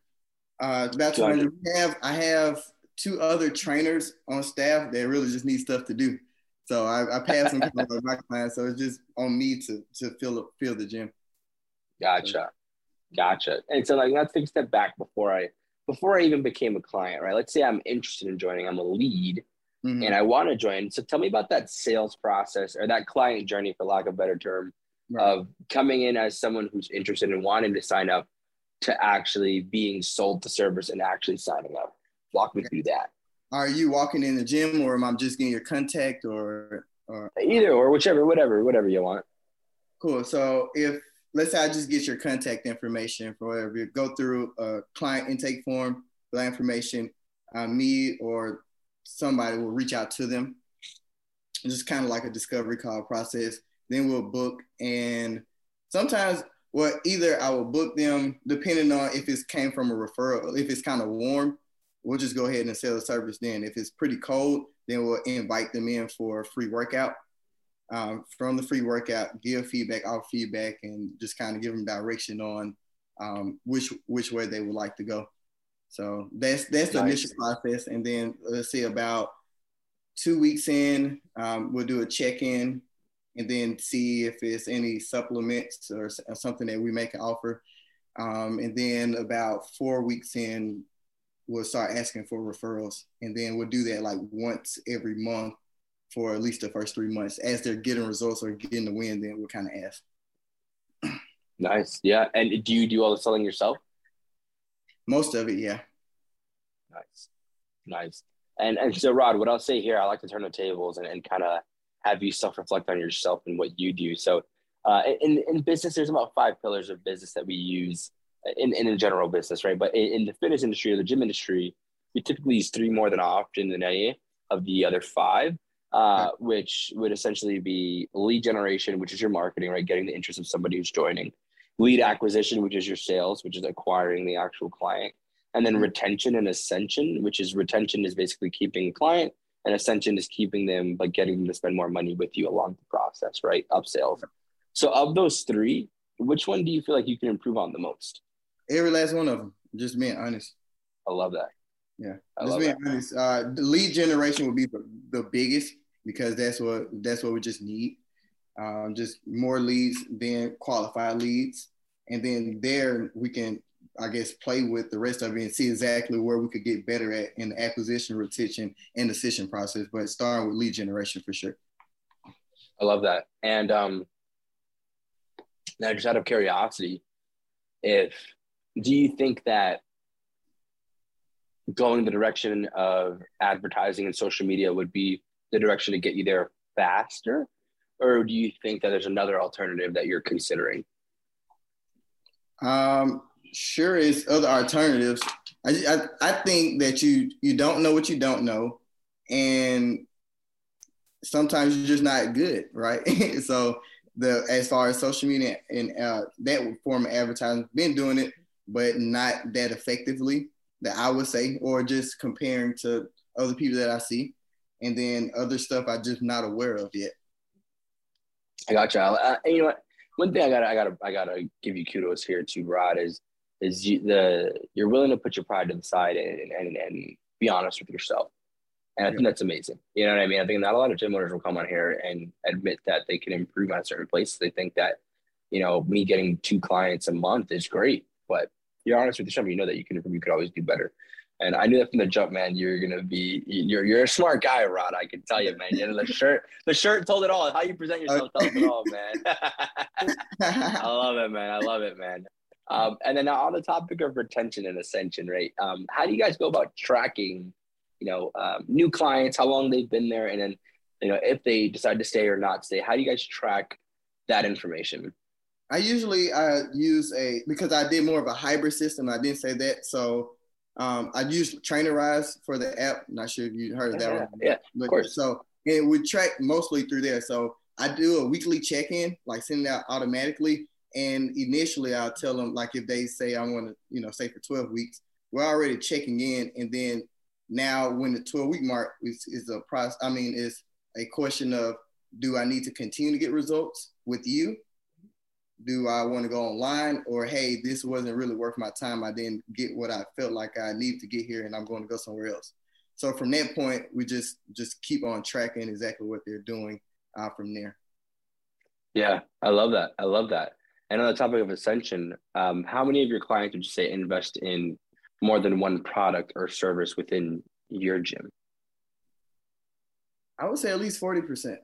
Uh, about 200. We have I have two other trainers on staff that really just need stuff to do. So I, I pass them to [LAUGHS] my clients. So it's just on me to to fill fill the gym. Gotcha, gotcha. And so like let's take a step back before I before I even became a client, right? Let's say I'm interested in joining. I'm a lead. Mm-hmm. and I want to join. So tell me about that sales process or that client journey, for lack of a better term, right. of coming in as someone who's interested in wanting to sign up to actually being sold the service and actually signing up. Walk me okay. through that. Are you walking in the gym or am I just getting your contact or, or either or whichever, whatever, whatever you want. Cool. So if let's say I just get your contact information for whatever, you go through a client intake form, that information, uh, me or somebody will reach out to them. It's just kind of like a discovery call process. Then we'll book and sometimes well, either I will book them depending on if it came from a referral. If it's kind of warm, we'll just go ahead and sell the service then. If it's pretty cold, then we'll invite them in for a free workout. Um, from the free workout, give feedback, our feedback, and just kind of give them direction on um, which which way they would like to go. So that's that's the nice. initial process, and then let's see about two weeks in, um, we'll do a check in and then see if it's any supplements or, or something that we make an offer. Um, and then about four weeks in, we'll start asking for referrals. And then we'll do that like once every month for at least the first three months. As they're getting results or getting the win, then we'll kind of ask. Nice. Yeah. And do you do all the selling yourself? Most of it, yeah. Nice. Nice. And and so Rod, what I'll say here, I like to turn the tables and, and kind of have you self reflect on yourself and what you do. So, uh, in in business, there's about five pillars of business that we use in in a general business, right? But in, in the fitness industry or the gym industry, we typically use three more than often than any of the other five. Uh, which would essentially be lead generation, which is your marketing, right? Getting the interest of somebody who's joining. Lead acquisition, which is your sales, which is acquiring the actual client. And then retention and ascension, which is retention is basically keeping a client and ascension is keeping them but getting them to spend more money with you along the process right? Upsales so of those three which one do you feel like you can improve on the most? Every last one of them just being honest. I love that yeah I just being that. honest uh, the lead generation would be the, the biggest because that's what that's what we just need um, just more leads than qualified leads and then there we can I guess, play with the rest of it and see exactly where we could get better at in the acquisition, retention, and decision process. But starting with lead generation for sure. I love that. And um, now, just out of curiosity, if do you think that going the direction of advertising and social media would be the direction to get you there faster, or do you think that there's another alternative that you're considering? Um, sure is other alternatives. I, I, I think that you you don't know what you don't know, and sometimes you're just not good, right? [LAUGHS] so the as far as social media and uh, that form of advertising, been doing it, but not that effectively. That I would say, or just comparing to other people that I see, and then other stuff I'm just not aware of yet. I got you. Uh, you know what? One thing I got I gotta, I got to give you kudos here to Rod is is you, the you're willing to put your pride to the side and, and, and be honest with yourself. And I think that's amazing. You know what I mean? I think not a lot of gym owners will come on here and admit that they can improve on certain places. They think that, you know, me getting two clients a month is great, but you're honest with yourself. You know that you can. You could always do better. And I knew that from the jump, man. You're gonna be you're you're a smart guy, Rod. I can tell you, man. You know, the shirt the shirt told it all. How you present yourself tells it all, man. [LAUGHS] I love it, man. I love it, man. Um, and then on the topic of retention and ascension, right? Um, how do you guys go about tracking, you know, um, new clients, how long they've been there, and then, you know, if they decide to stay or not stay? How do you guys track that information? I usually uh, use a because I did more of a hybrid system. I didn't say that, so um, I use Trainerize for the app. not sure if you heard of that yeah, one. Yeah, but, of course. So it would track mostly through there. So I do a weekly check-in, like send it out automatically. And initially, I'll tell them like if they say I want to, you know, say for 12 weeks, we're already checking in, and then now when the 12 week mark is, is a process. I mean, it's a question of do I need to continue to get results with you? Do I want to go online or hey, this wasn't really worth my time. I didn't get what I felt like I need to get here and I'm going to go somewhere else. So from that point, we just just keep on tracking exactly what they're doing uh, from there. Yeah, I love that. I love that. And on the topic of ascension, um, how many of your clients would you say invest in more than one product or service within your gym? I would say at least 40%.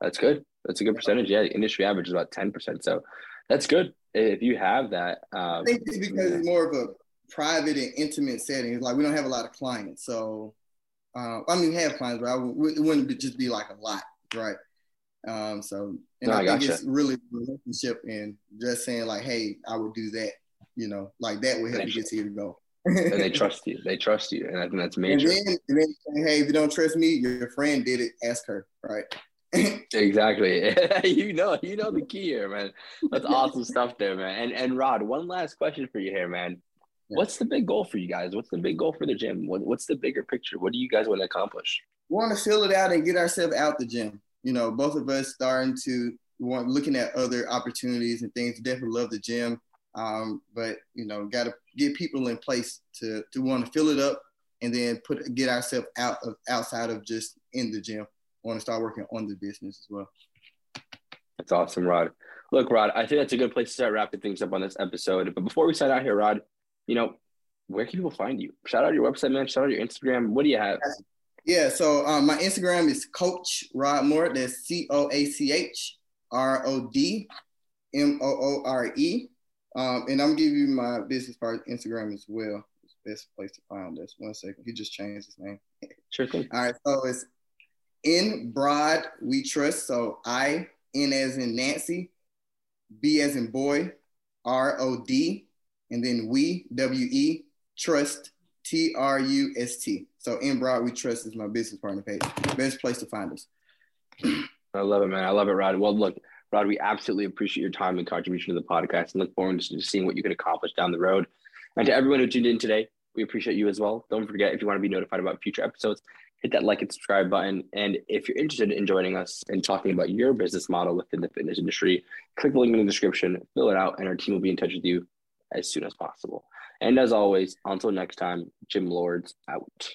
That's good. That's a good percentage. Yeah, industry average is about 10%. So that's good. If you have that. Um, I think it's because it's more of a private and intimate setting. It's like we don't have a lot of clients. So, uh, I mean, we have clients, but I w- it wouldn't just be like a lot, right? Um, so, and no, I, I think gotcha. it's really relationship and just saying like, hey, I would do that. You know, like that would help you get to your goal. and they [LAUGHS] trust you. They trust you, and I think that's major. And then, and then, hey, if you don't trust me, your friend did it. Ask her, right? [LAUGHS] exactly. [LAUGHS] you know, you know the key here, man. That's awesome stuff there, man. And and Rod, one last question for you here, man. What's the big goal for you guys? What's the big goal for the gym? What, what's the bigger picture? What do you guys want to accomplish? We want to fill it out and get ourselves out the gym. You know, both of us starting to want looking at other opportunities and things. Definitely love the gym, um, but you know, got to get people in place to to want to fill it up and then put get ourselves out of outside of just in the gym want to start working on the business as well. That's awesome, Rod. Look, Rod, I think that's a good place to start wrapping things up on this episode. But before we sign out here, Rod, you know, where can people find you? Shout out your website, man. Shout out your Instagram. What do you have? Yeah, so um, my Instagram is Coach Rod Moore. That's C O A C H R O D M O O R E. Um, and I'm giving you my business part Instagram as well. It's the best place to find us. One second. He just changed his name. Sure thing. All right. So it's in broad, we trust. So I, N as in Nancy, B as in boy, R O D, and then we, W E, trust, T R U S T. So in broad, we trust is my business partner page. Best place to find us. I love it, man. I love it, Rod. Well, look, Rod, we absolutely appreciate your time and contribution to the podcast and look forward to seeing what you can accomplish down the road. And to everyone who tuned in today, we appreciate you as well. Don't forget if you want to be notified about future episodes, hit that like and subscribe button. And if you're interested in joining us and talking about your business model within the fitness industry, click the link in the description, fill it out, and our team will be in touch with you as soon as possible. And as always, until next time, Gym Lords out.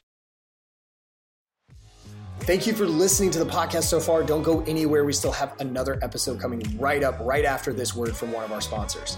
Thank you for listening to the podcast so far. Don't go anywhere. We still have another episode coming right up, right after this word from one of our sponsors.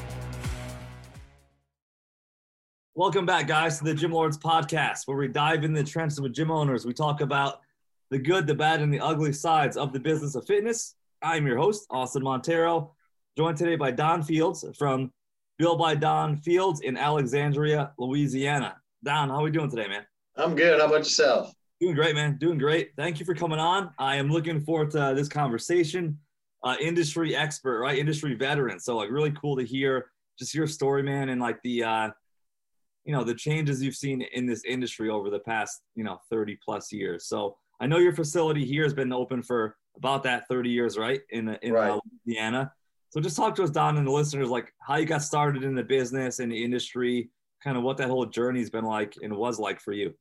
Welcome back, guys, to the Gym Lords podcast, where we dive in the trenches with gym owners. We talk about the good, the bad, and the ugly sides of the business of fitness. I'm your host, Austin Montero, joined today by Don Fields from Built by Don Fields in Alexandria, Louisiana. Don, how are we doing today, man? I'm good. How about yourself? Doing great, man. Doing great. Thank you for coming on. I am looking forward to this conversation. Uh, industry expert, right? Industry veteran. So like really cool to hear just your story, man, and like the uh, you know the changes you've seen in this industry over the past you know 30 plus years. So I know your facility here has been open for about that 30 years, right? In in right. Uh, Louisiana. So just talk to us, Don, and the listeners, like how you got started in the business and the industry, kind of what that whole journey's been like and was like for you.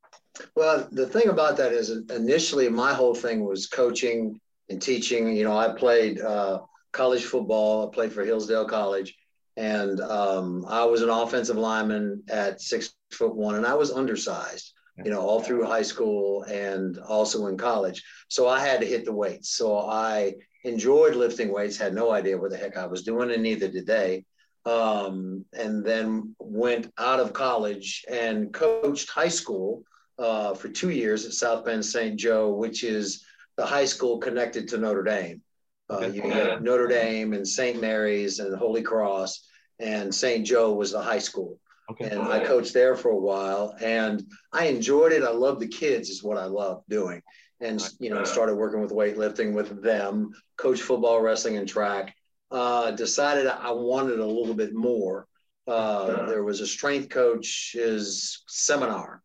Well, the thing about that is initially my whole thing was coaching and teaching. You know, I played uh, college football. I played for Hillsdale College, and um, I was an offensive lineman at six foot one, and I was undersized. You know, all through high school and also in college. So I had to hit the weights. So I enjoyed lifting weights. Had no idea what the heck I was doing, and neither did they. um, and then went out of college and coached high school uh, for two years at South Bend St. Joe, which is the high school connected to Notre Dame. Uh, you got Notre Dame and St. Mary's and Holy Cross, and St. Joe was the high school. Okay. And I coached there for a while, and I enjoyed it. I love the kids, is what I love doing. And you know, started working with weightlifting with them, coach football, wrestling, and track. Uh, decided I wanted a little bit more. Uh, there was a strength coach's seminar,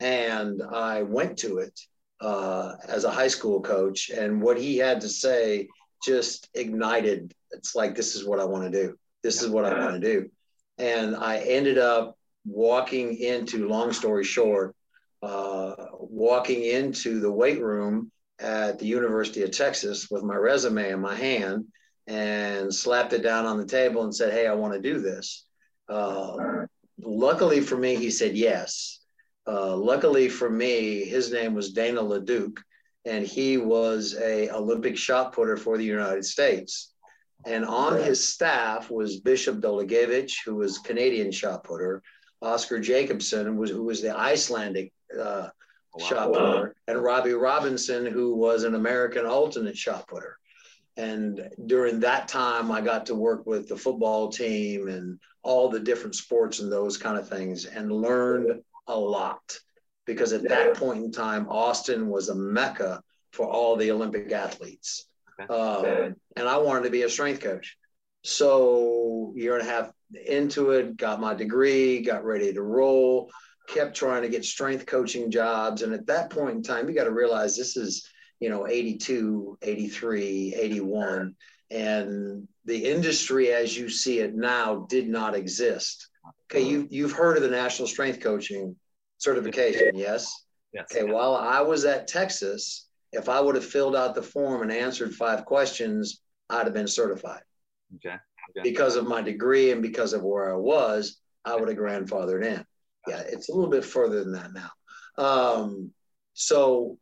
and I went to it uh, as a high school coach. And what he had to say just ignited. It's like this is what I want to do. This is what I want to do. And I ended up walking into. Long story short, uh, walking into the weight room at the University of Texas with my resume in my hand and slapped it down on the table and said, Hey, I want to do this. Uh, luckily for me, he said yes. Uh, luckily for me, his name was Dana LeDuc, and he was a Olympic shot putter for the United States. And on his staff was Bishop Dolegiewicz, who was Canadian shot putter, Oskar Jakobsson, was, who was the Icelandic uh, shot putter, and Robbie Robinson, who was an American alternate shot putter. And during that time, I got to work with the football team and all the different sports and those kind of things and learned a lot because at that point in time, Austin was a mecca for all the Olympic athletes. Um, and I wanted to be a strength coach. So, year and a half into it, got my degree, got ready to roll, kept trying to get strength coaching jobs. And at that point in time, you got to realize this is, you know, 82, 83, 81. And the industry as you see it now did not exist. Okay, you, you've heard of the National Strength Coaching certification, yes? Yes. Okay, while I was at Texas, if I would have filled out the form and answered five questions, I'd have been certified. Okay. okay. Because of my degree and because of where I was, I would have grandfathered in. Yeah, it's a little bit further than that now. Um, so,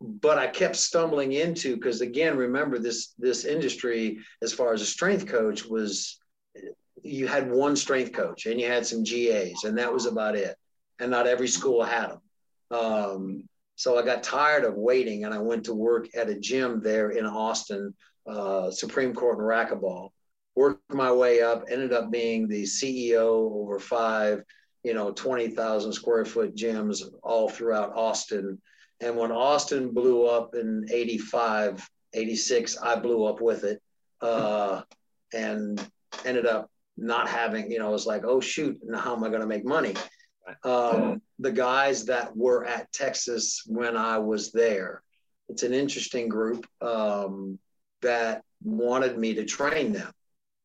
but I kept stumbling into because again, remember this this industry as far as a strength coach was you had one strength coach and you had some GAs and that was about it. And not every school had them. Um, so I got tired of waiting and I went to work at a gym there in Austin, uh, Supreme Court and racquetball. Worked my way up, ended up being the CEO over five, you know, 20,000 square foot gyms all throughout Austin. And when Austin blew up in 85, 86, I blew up with it uh, and ended up not having, you know, it was like, oh, shoot, now how am I going to make money? Um, the guys that were at Texas when I was there, it's an interesting group um, that wanted me to train them.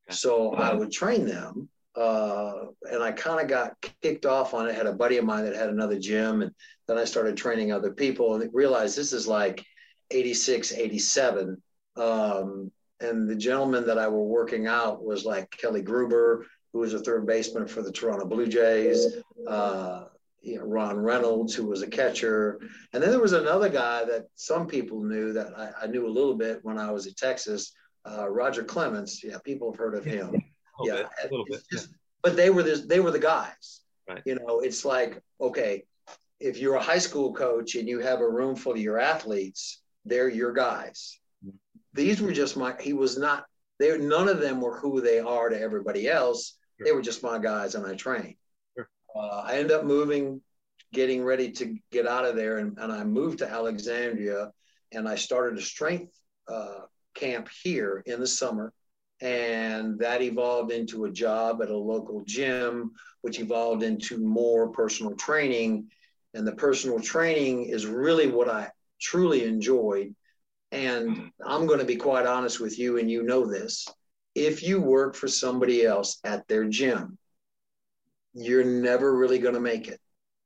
So I would train them. Uh, and I kind of got kicked off on it. had a buddy of mine that had another gym, and then I started training other people and realized this is like 86, 87. Um, and the gentleman that I were working out was like Kelly Gruber, who was a third baseman for the Toronto Blue Jays. Uh, you know, Ron Reynolds, who was a catcher. And then there was another guy that some people knew that I, I knew a little bit when I was at Texas, uh, Roger Clemens. Yeah, people have heard of him. Yeah, bit, little bit. just- but they were the, they were the guys. Right. You know, it's like okay, if you're a high school coach and you have a room full of your athletes, they're your guys. Mm-hmm. These were just my. He was not. They none of them were who they are to everybody else. They were just my guys, and I trained. Uh, I ended up moving, getting ready to get out of there, and, and I moved to Alexandria, and I started a strength uh, camp here in the summer, and that evolved into a job at a local gym, which evolved into more personal training, and the personal training is really what I truly enjoyed. And I'm going to be quite honest with you, and you know this. If you work for somebody else at their gym, you're never really going to make it.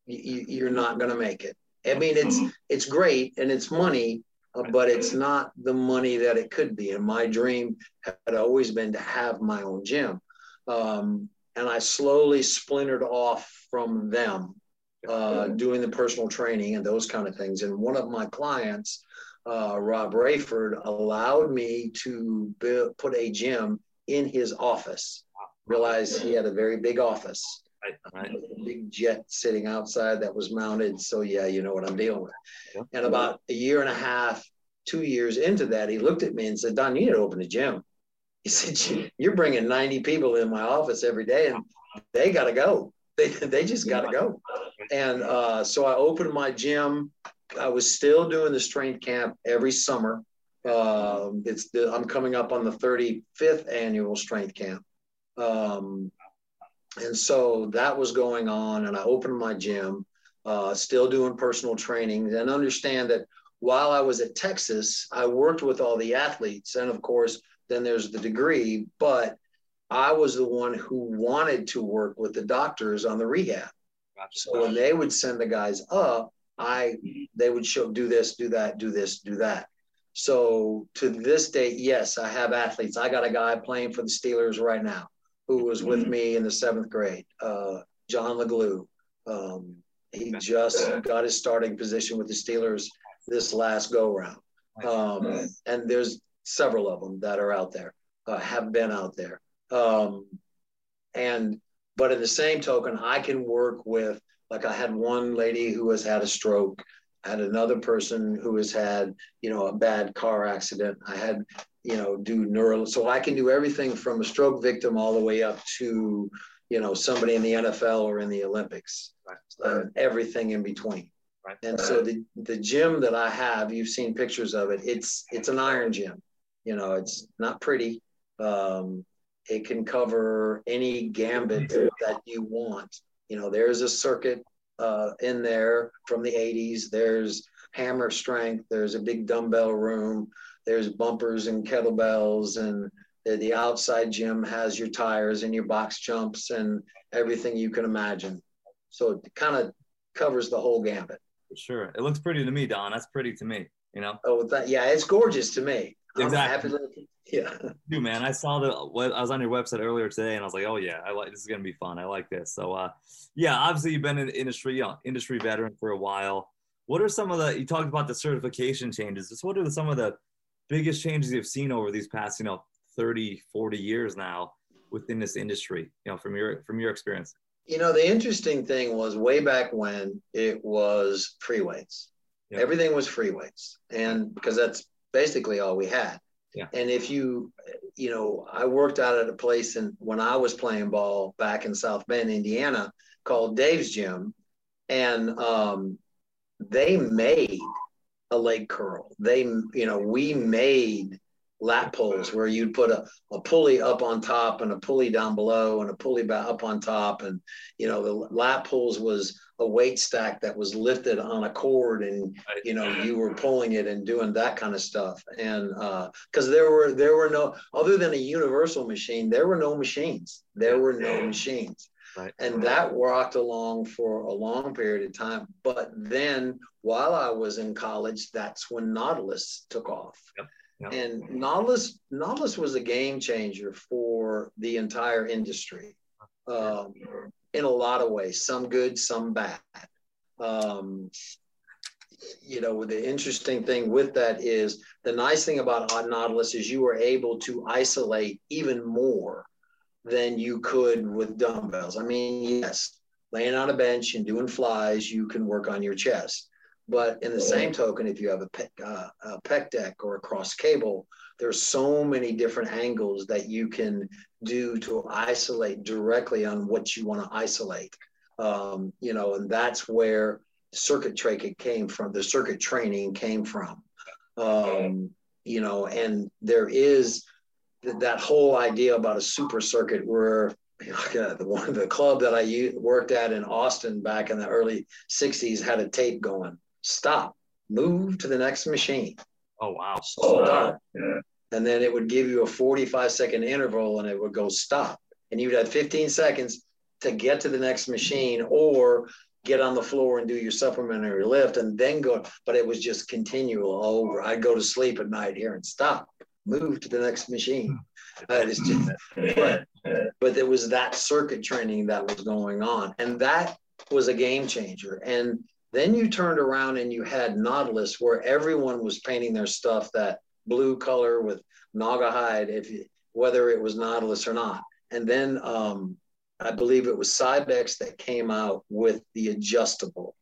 You, you're not going to make it. I mean, it's it's great and it's money, uh, but it's not the money that it could be. And my dream had always been to have my own gym. Um, and I slowly splintered off from them, uh, doing the personal training and those kind of things. And one of my clients, uh, Rob Rayford, allowed me to build, put a gym in his office. realized he had a very big office. Right. A big jet sitting outside that was mounted. So yeah, you know what I'm dealing with. Yeah. And about a year and a half, two years into that, he looked at me and said, "Don, you need to open a gym." He [LAUGHS] said, "You're bringing 90 people in my office every day, and they got to go. They they just got to go." And uh, so I opened my gym. I was still doing the strength camp every summer. Um, it's the, I'm coming up on the 35th annual strength camp. Um, and so that was going on, and I opened my gym, uh, still doing personal training, and understand that while I was at Texas, I worked with all the athletes, and of course, then there's the degree, but I was the one who wanted to work with the doctors on the rehab. Gotcha. So when they would send the guys up, I they would show do this, do that, do this, do that. So to this date, yes, I have athletes. I got a guy playing for the Steelers right now who was with me in the seventh grade, uh, John Leglue. Um, he just got his starting position with the Steelers this last go round. Um, and there's several of them that are out there, uh, have been out there. Um, and, but in the same token, I can work with, like I had one lady who has had a stroke, I had another person who has had, you know, a bad car accident. I had, you know, do neural. So I can do everything from a stroke victim all the way up to, you know, somebody in the NFL or in the Olympics, uh, everything in between. Right. And so the the gym that I have, you've seen pictures of it. It's it's an iron gym. You know, it's not pretty. Um, it can cover any gambit that you want. You know, there's a circuit uh, in there from the 80s. There's hammer strength. There's a big dumbbell room. There's bumpers and kettlebells, and the, the outside gym has your tires and your box jumps and everything you can imagine. So it kind of covers the whole gambit. Sure. It looks pretty to me, Don. That's pretty to me. You know, Oh, that, yeah, it's gorgeous to me. Exactly. yeah. Dude, man, I saw the. what- I was on your website earlier today, and I was like, "Oh yeah, I like this is gonna be fun. I like this." So, uh, yeah, obviously you've been in the industry, you know, industry veteran for a while. What are some of the? You talked about the certification changes. Just what are some of the biggest changes you've seen over these past, you know, 30, 40 years now within this industry? You know, from your from your experience. You know, the interesting thing was way back when it was free weights. Yeah. Everything was free weights. And because that's basically all we had. Yeah. And if you, you know, I worked out at a place and when I was playing ball back in South Bend, Indiana, called Dave's Gym. And um, they made a leg curl. They, you know, we made lat pulls where you'd put a, a pulley up on top and a pulley down below and a pulley back up on top. And, you know, the lat pulls was a weight stack that was lifted on a cord and, you know, you were pulling it and doing that kind of stuff. And uh, cause there were, there were no, other than a universal machine, there were no machines. There were no machines. Right. And that rocked along for a long period of time. But then while I was in college, that's when Nautilus took off. Yep. And Nautilus, Nautilus was a game changer for the entire industry um, in a lot of ways, some good, some bad. Um, you know, the interesting thing with that is the nice thing about Nautilus is you were able to isolate even more than you could with dumbbells. I mean, yes, laying on a bench and doing flies, you can work on your chest. But in the same token, if you have a pec, uh, a pec deck or a cross cable, there's so many different angles that you can do to isolate directly on what you want to isolate. Um, you know, and that's where circuit training came from. The circuit training came from. Um, you know, and there is th- that whole idea about a super circuit where [LAUGHS] the one the club that I worked at in Austin back in the early 60s had a tape going stop move to the next machine. Oh wow. stop and then it would give you a 45 second interval and it would go stop. And you'd have 15 seconds to get to the next machine or get on the floor and do your supplementary lift and then go. But it was just continual over. I'd go to sleep at night here and stop move to the next machine. [LAUGHS] Uh, just, but, [LAUGHS] but there was that circuit training that was going on. And that was a game changer. And then you turned around and you had nautilus where everyone was painting their stuff that blue color with Naugahyde if whether it was nautilus or not And then um, I believe it was Cybex that came out with the adjustable,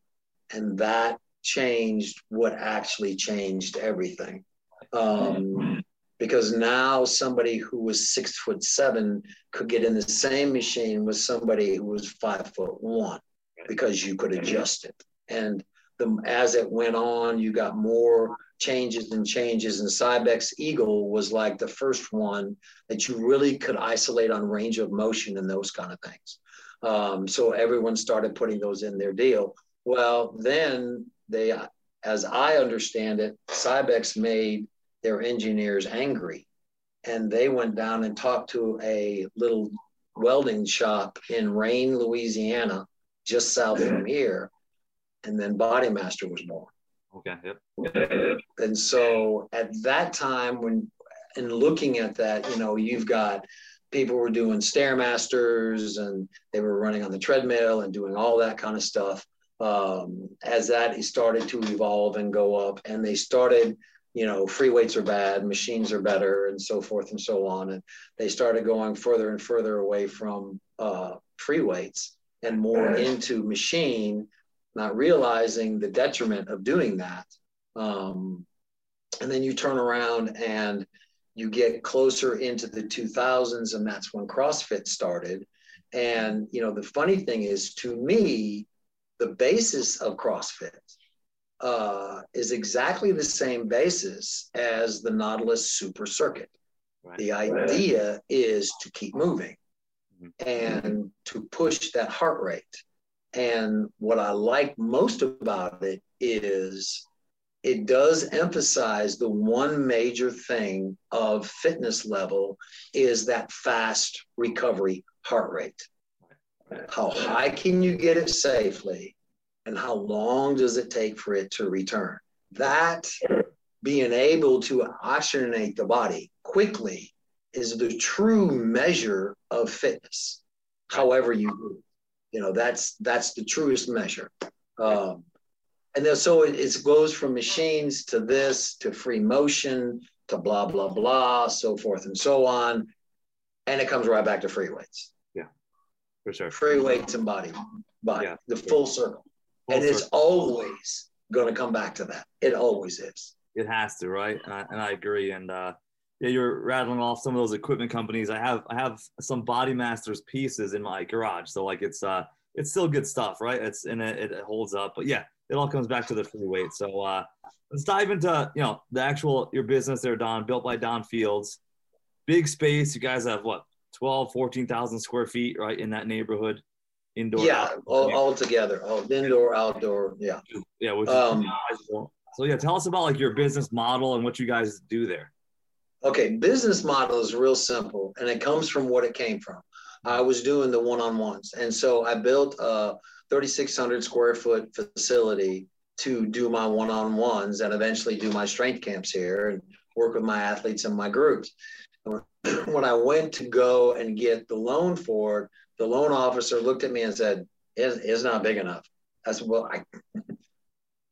and that changed what actually changed everything. Um, because now somebody who was six foot seven could get in the same machine with somebody who was five foot one because you could adjust it. And the, as it went on, you got more changes and changes. And Cybex Eagle was like the first one that you really could isolate on range of motion and those kind of things. Um, so everyone started putting those in their deal. Well, then they, as I understand it, Cybex made their engineers angry. And they went down and talked to a little welding shop in Rayne, Louisiana, just south from here. And then Bodymaster was born. Okay. Yep. And so at that time, when in looking at that, you know, you've got people were doing stairmasters and they were running on the treadmill and doing all that kind of stuff. Um, as that started to evolve and go up, and they started, you know, free weights are bad, machines are better, and so forth and so on. And they started going further and further away from uh, free weights and more into machine not realizing the detriment of doing that. Um, and then you turn around and you get closer into the 2000s, and that's when CrossFit started. And you know, the funny thing is, to me, the basis of CrossFit uh, is exactly the same basis as the Nautilus Super Circuit. Right. The idea is to keep moving mm-hmm. and to push that heart rate. And what I like most about it is it does emphasize the one major thing of fitness level is that fast recovery heart rate. How high can you get it safely? And how long does it take for it to return? That being able to oxygenate the body quickly is the true measure of fitness, however you move. You know, that's that's the truest measure. Um, and then so it, it goes from machines to this to free motion to blah blah blah, so forth and so on, and it comes right back to free weights. Yeah, for sure. Free weights and body, body, yeah, the full circle, full and circle. it's always going to come back to that. It always is. It has to, right? And I, and I agree. And uh, yeah, you're rattling off some of those equipment companies. I have I have some Body Masters pieces in my garage, so like it's uh it's still good stuff, right? It's and it, it holds up. But yeah, it all comes back to the free weight. So uh, let's dive into you know the actual your business there, Don, built by Don Fields. Big space. You guys have what 12, 14,000 square feet, right, in that neighborhood. Indoor. Yeah, all, all together. All indoor, outdoor. Yeah. Yeah. Which um, so yeah, tell us about like your business model and what you guys do there. Okay, business model is real simple and it comes from what it came from. I was doing the one on ones. And so I built a 3,600 square foot facility to do my one on ones and eventually do my strength camps here and work with my athletes and my groups. [CLEARS THROAT] When I went to go and get the loan for it, the loan officer looked at me and said, It's, it's not big enough. That's well, I, [LAUGHS]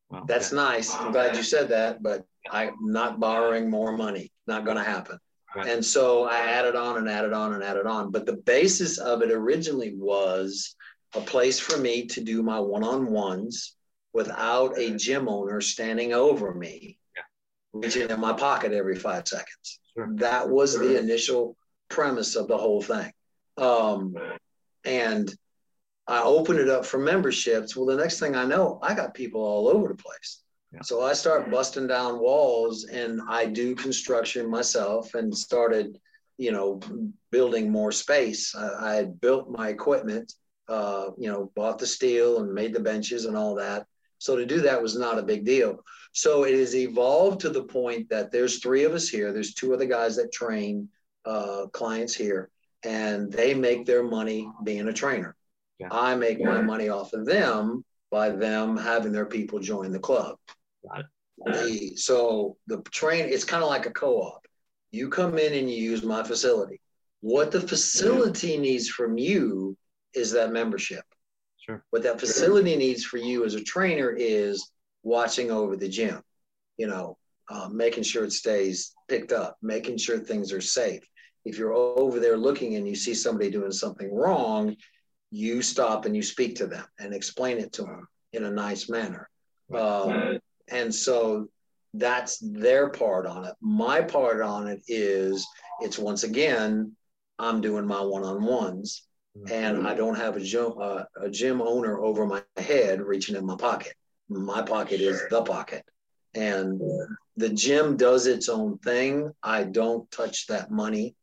well, that's nice. I'm glad you said that, but I'm not borrowing more money. Not going to happen. Right. And so I added on and added on and added on. But the basis of it originally was a place for me to do my one on ones without a gym owner standing over me, yeah. reaching in my pocket every five seconds. Sure. That was sure. the initial premise of the whole thing. Um, and I opened it up for memberships. Well, the next thing I know, I got people all over the place. Yeah. So I start busting down walls and I do construction myself and started, you know, building more space. I, I had built my equipment, uh, you know, bought the steel and made the benches and all that. So to do that was not a big deal. So it has evolved to the point that there's three of us here. There's two other guys that train uh, clients here, and they make their money being a trainer. Yeah. I make my money off of them by them having their people join the club. The, so the train, it's kind of like a co-op. You come in and you use my facility. What the facility needs from you is that membership. Sure. What that facility needs for you as a trainer is watching over the gym, you know, uh, making sure it stays picked up, making sure things are safe, if you're over there looking and you see somebody doing something wrong, you stop and you speak to them and explain it to them in a nice manner. Um, and so that's their part on it. My part on it is it's once again, I'm doing my one on ones and I don't have a gym, uh, a gym owner over my head reaching in my pocket. My pocket is the pocket. And the gym does its own thing. I don't touch that money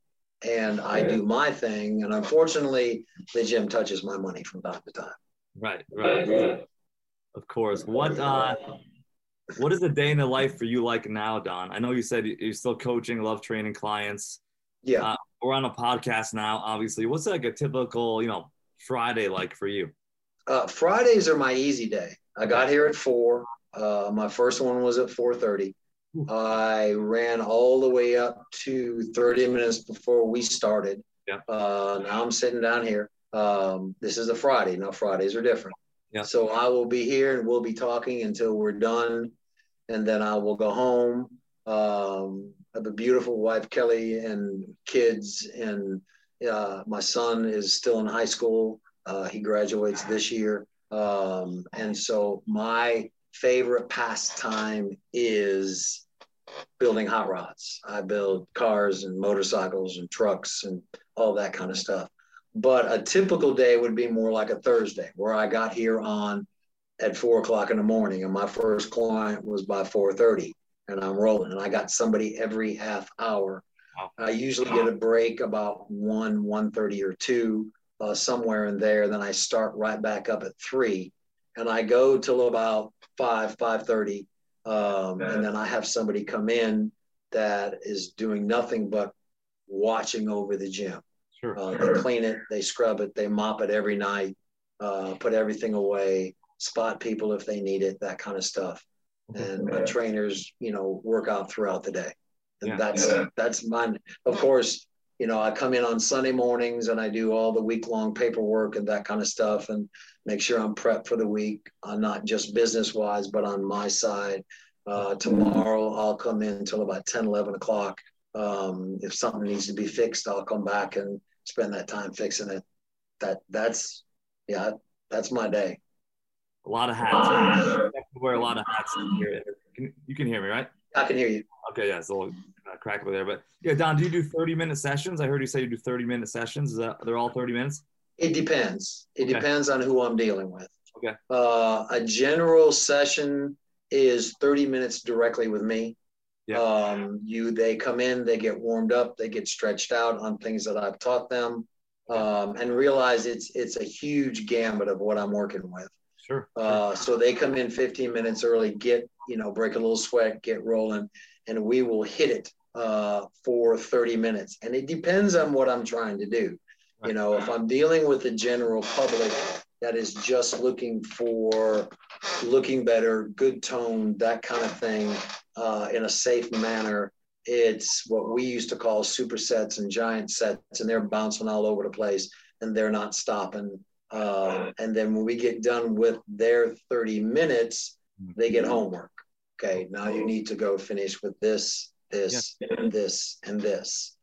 and I do my thing. And unfortunately, the gym touches my money from time to time. Right, right. Of course. What uh what is the day in the life for you like now, Don? I know you said you're still coaching, love training clients. Yeah. Uh, we're on a podcast now, obviously. What's like a typical, you know, Friday like for you? Uh, Fridays are my easy day. I got here at four. Uh, my first one was at four thirty. I ran all the way up to thirty minutes before we started. Yeah. Uh, now I'm sitting down here. Um, this is a Friday. Now Fridays are different. Yeah. So I will be here and we'll be talking until we're done, and then I will go home. Um, I have a beautiful wife, Kelly, and kids, and uh, my son is still in high school. Uh, he graduates this year. Um, and so my favorite pastime is building hot rods. I build cars and motorcycles and trucks and all that kind of stuff. But a typical day would be more like a Thursday where I got here on at four o'clock in the morning and my first client was by 4.30 and I'm rolling and I got somebody every half hour. Wow. I usually get a break about one, 1.30 or two uh, somewhere in there. Then I start right back up at three, and I go till about five, five thirty, um, and then I have somebody come in that is doing nothing but watching over the gym. Sure. Uh, they clean it, they scrub it, they mop it every night, uh, put everything away, spot people if they need it, that kind of stuff. And my trainers, you know, work out throughout the day. And Yeah. that's that's mine. Of course, you know, I come in on Sunday mornings and I do all the week long paperwork and that kind of stuff and make sure I'm prepped for the week, uh, not just business wise, but on my side. Uh, tomorrow I'll come in until about 10, 11 o'clock. Um, if something needs to be fixed, I'll come back and spend that time fixing it. That that's yeah, that's my day. A lot of hats. I wear a lot of hats here. Can, you can hear me, right? I can hear you. Okay, yeah, it's a little uh, crack over there. But yeah, Don, do you do 30 minute sessions? I heard you say you do 30 minute sessions. Is that they're all 30 minutes? It depends. It Okay. depends on who I'm dealing with. Okay. Uh, a general session is 30 minutes directly with me. Yeah. Um, you they come in, they get warmed up, they get stretched out on things that I've taught them, um, and realize it's it's a huge gamut of what I'm working with. Sure. Uh, so they come in 15 minutes early, get, you know, break a little sweat, get rolling, and we will hit it uh, for 30 minutes. And it depends on what I'm trying to do. You know, if I'm dealing with the general public that is just looking for looking better, good tone, that kind of thing, uh, in a safe manner, it's what we used to call supersets and giant sets, and they're bouncing all over the place and they're not stopping. Uh, and then when we get done with their 30 minutes, they get homework. Okay, now you need to go finish with this, this, and this, and this.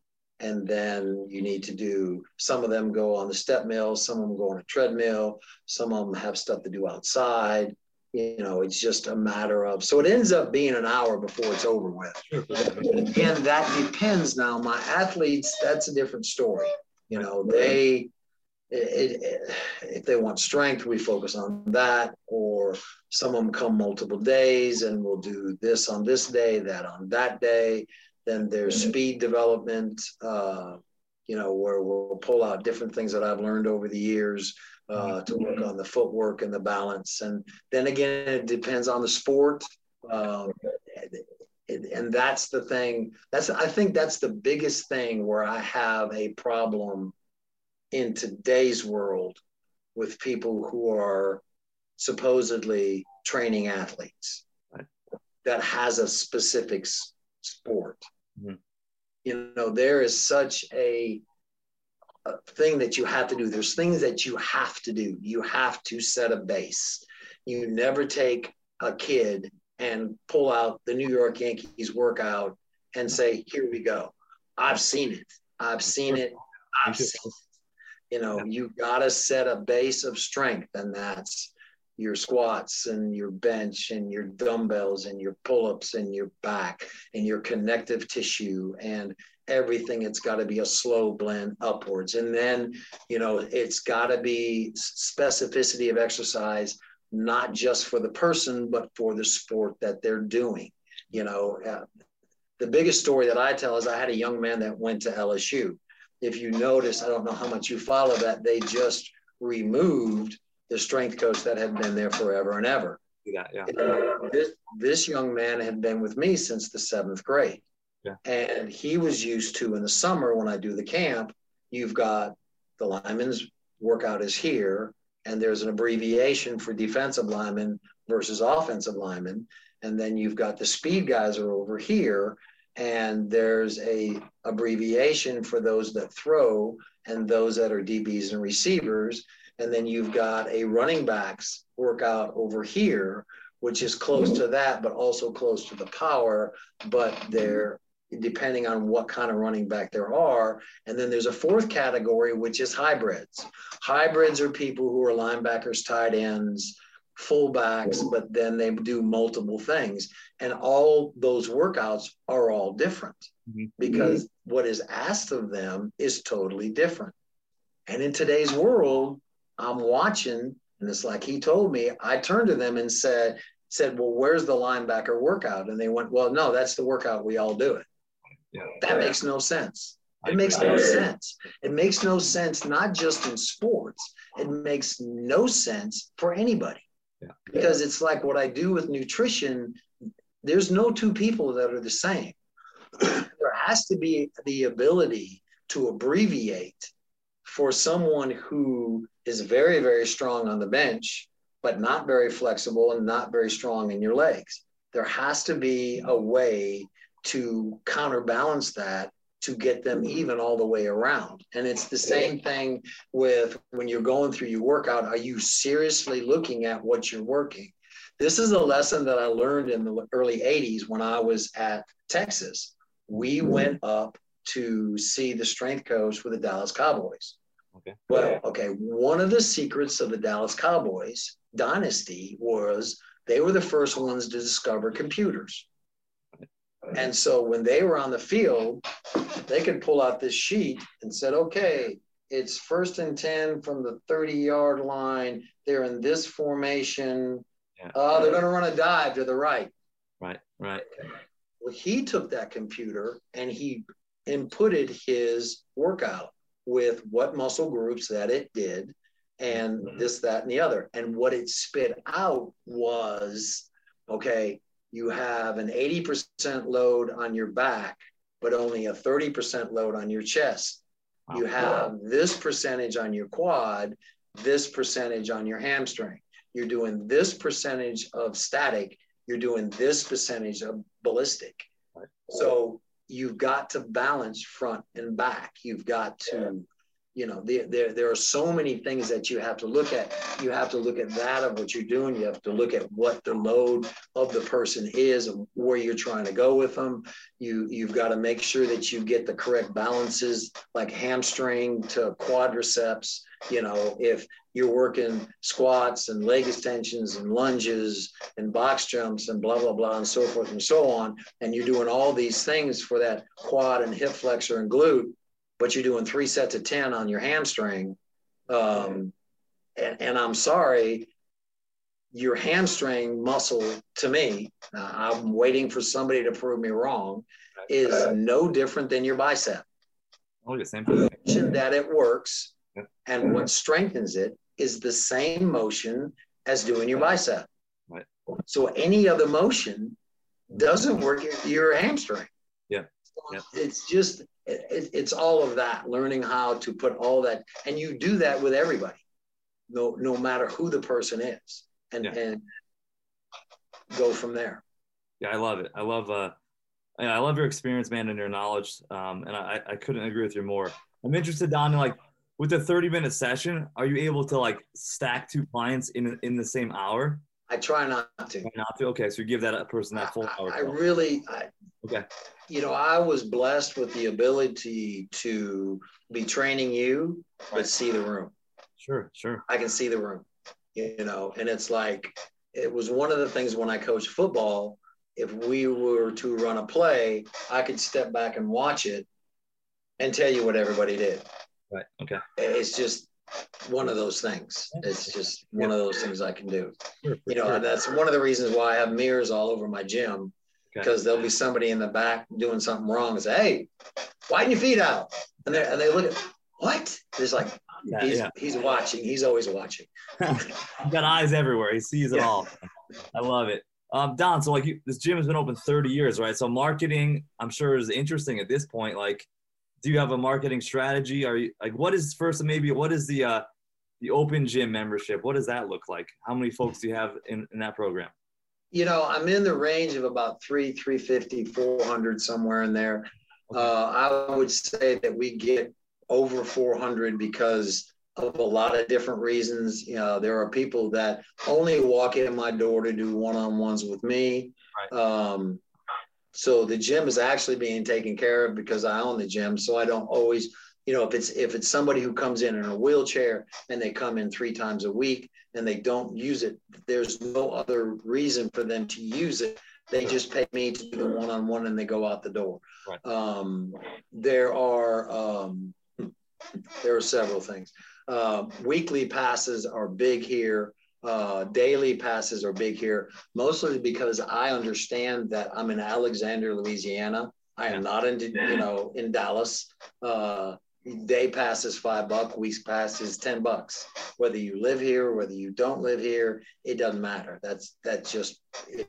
And then you need to do some of them go on the step mill, some of them go on a treadmill, some of them have stuff to do outside. You know, it's just a matter of so it ends up being an hour before it's over with. Again, that depends now. My athletes, that's a different story. You know, they it, it, if they want strength, we focus on that. Or some of them come multiple days and we'll do this on this day, that on that day. Then there's speed development, uh, you know, where we'll pull out different things that I've learned over the years uh, to work on the footwork and the balance. And then again, it depends on the sport. Um, and- and that's the thing. That's I think that's the biggest thing where I have a problem in today's world with people who are supposedly training athletes that has a specific sport. Mhm. You know, there is such a, a thing that you have to do. There's things that you have to do. You have to set a base. You never take a kid and pull out the New York Yankees workout and say, here we go. I've seen it. I've seen it. I've seen it. You know, you got to set a base of strength, and that's your squats and your bench and your dumbbells and your pull-ups and your back and your connective tissue and everything it's got to be a slow blend upwards. And then you know it's got to be specificity of exercise not just for the person but for the sport that they're doing you know. Uh, the biggest story that i tell is i had a young man that went to lsu if you notice i don't know how much you follow that they just removed the strength coach that had been there forever and ever. Yeah, yeah. This, this young man had been with me since the seventh grade. Yeah. And he was used to in the summer when I do the camp, you've got the lineman's workout is here, and there's an abbreviation for defensive lineman versus offensive lineman. And then you've got the speed guys are over here, and there's a abbreviation for those that throw and those that are DBs and receivers and then you've got a running backs workout over here, which is close to that, but also close to the power. But they're depending on what kind of running back there are. And then there's a fourth category, which is hybrids. Hybrids are people who are linebackers, tight ends, fullbacks, but then they do multiple things. And all those workouts are all different mm-hmm. because what is asked of them is totally different. And in today's world, I'm watching, and it's like he told me. I turned to them and said, said, well, where's the linebacker workout? And they went, well, no, that's the workout. We all do it. Yeah. That makes no sense. It makes no sense. It makes no sense, not just in sports. It makes no sense for anybody. Yeah. Because it's like what I do with nutrition. There's no two people that are the same. [CLEARS THROAT] there has to be the ability to abbreviate for someone who is very, very strong on the bench, but not very flexible and not very strong in your legs. There has to be a way to counterbalance that to get them mm-hmm. even all the way around. And it's the same thing with when you're going through your workout. Are you seriously looking at what you're working? This is a lesson that I learned in the early 80s when I was at Texas. We mm-hmm. went up to see the strength coach for the Dallas Cowboys. Okay. Well, okay. One of the secrets of the Dallas Cowboys dynasty was they were the first ones to discover computers. And so when they were on the field, they could pull out this sheet and said, okay, it's first and 10 from the 30 yard line. They're in this formation. Yeah. Uh, they're going to run a dive to the right. Right, right. Well, he took that computer and he inputted his workout with what muscle groups that it did and mm-hmm. this, that, and the other. And what it spit out was okay, you have an 80% load on your back, but only a 30% load on your chest. Wow. You have this percentage on your quad, this percentage on your hamstring. You're doing this percentage of static, you're doing this percentage of ballistic. So you've got to balance front and back. You've got to, you know, there, there, there are so many things that you have to look at. You have to look at that of what you're doing. You have to look at what the load of the person is and where you're trying to go with them. You, you've got to make sure that you get the correct balances, like hamstring to quadriceps. You know, if you're working squats and leg extensions and lunges and box jumps and blah, blah, blah, and so forth and so on. And you're doing all these things for that quad and hip flexor and glute, but you're doing three sets of 10 on your hamstring. Um, and, and I'm sorry, your hamstring muscle to me, uh, I'm waiting for somebody to prove me wrong, is no different than your bicep. Oh, the same thing. That it works. And what strengthens it is the same motion as doing your bicep. Right. So any other motion doesn't work your hamstring. It's just it, it's all of that learning how to put all that and you do that with everybody no no matter who the person is and Yeah. and go from there Yeah, I love it. I love uh I love your experience, man, and your knowledge. Um, and I, I couldn't agree with you more. I'm interested, Don, in like with a 30 minute session, are you able to like stack two clients in in the same hour? I try not to Not to? Okay, so you give that person that full hour. I, I really I, Okay. You know, I was blessed with the ability to be training you, but see the room. Sure, sure. I can see the room, you know, and it's like it was one of the things when I coached football. If we were to run a play, I could step back and watch it and tell you what everybody did. Right. Okay. It's just one of those things. It's just one of those things I can do. Sure, You know, sure. that's one of the reasons why I have mirrors all over my gym Okay. because there'll be somebody in the back doing something wrong and say, "Hey, widen your feet out," and they and they look at what? It's like Yeah, he's yeah. he's watching. He's always watching. [LAUGHS] He's got eyes everywhere. He sees it Yeah. all. I love it. Um, Don, so like you, this gym has been open 30 years, right? So marketing, I'm sure, is interesting at this point. Like, do you have a marketing strategy? Are you like what is first maybe what is the uh the open gym membership? What does that look like? How many folks do you have in, in that program? You know, I'm in the range of about three, 350, 400, somewhere in there. Uh, I would say that we get over 400 because of a lot of different reasons. You know, there are people that only walk in my door to do one-on-ones with me. Um, so the gym is actually being taken care of because I own the gym. So I don't always, you know, if it's if it's somebody who comes in in a wheelchair and they come in three times a week and they don't use it, there's no other reason for them to use it. They just pay me to do the one-on-one and they go out the door. Right. Um, there are um, [LAUGHS] there are several things. Uh, weekly passes are big here. Uh, daily passes are big here, mostly because I understand that I'm in Alexandria, Louisiana. I am not in, you know, in Dallas. Uh, day pass is five bucks. Weeks pass is ten bucks. Whether you live here, whether you don't live here, it doesn't matter. That's that just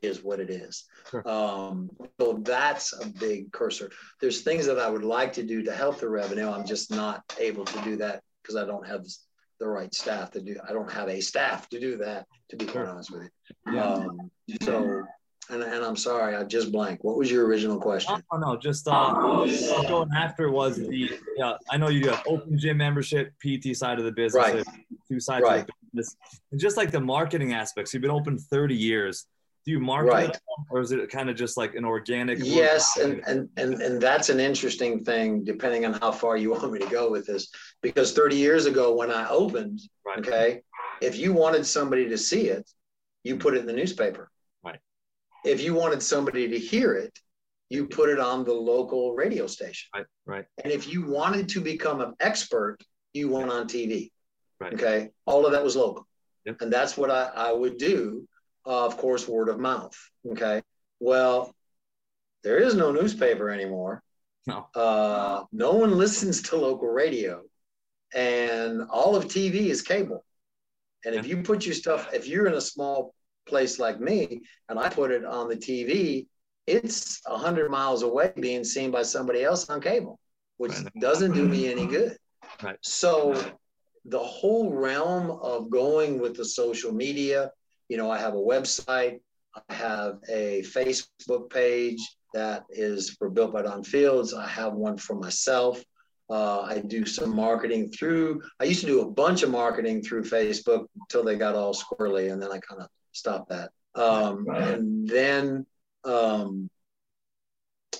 is what it is. Sure. Um, so that's a big cursor. There's things that I would like to do to help the revenue. I'm just not able to do that because I don't have the right staff to do. I don't have a staff to do that. To be quite honest with you. Yeah. Um, so, and, and I'm sorry, I just blank. What was your original question? Oh no, just uh, going after was the yeah. I know you do have open gym membership, PT side of the business, Right. two sides Right. of the business, and just like the marketing aspects. You've been open 30 years. Do you market Right. it, or is it kind of just like an organic? Yes, and, and and and that's an interesting thing, depending on how far you want me to go with this. Because 30 years ago, when I opened, Right. okay, if you wanted somebody to see it, you put it in the newspaper. Right. If you wanted somebody to hear it, you put it on the local radio station. Right. Right. And if you wanted to become an expert, you went on TV. Right. Okay. All of that was local. Yep. And that's what I, I would do. Uh, of course, word of mouth. Okay. Well, there is no newspaper anymore. No. Uh, no one listens to local radio. And all of TV is cable. And if you put your stuff, if you're in a small place like me and I put it on the TV, it's 100 miles away being seen by somebody else on cable, which doesn't do me any good. Right. So the whole realm of going with the social media, you know, I have a website, I have a Facebook page that is for Built by Don Fields. I have one for myself. Uh, I do some marketing through, I used to do a bunch of marketing through Facebook until they got all squirrely, and then I kind of stopped that. Um, and then um,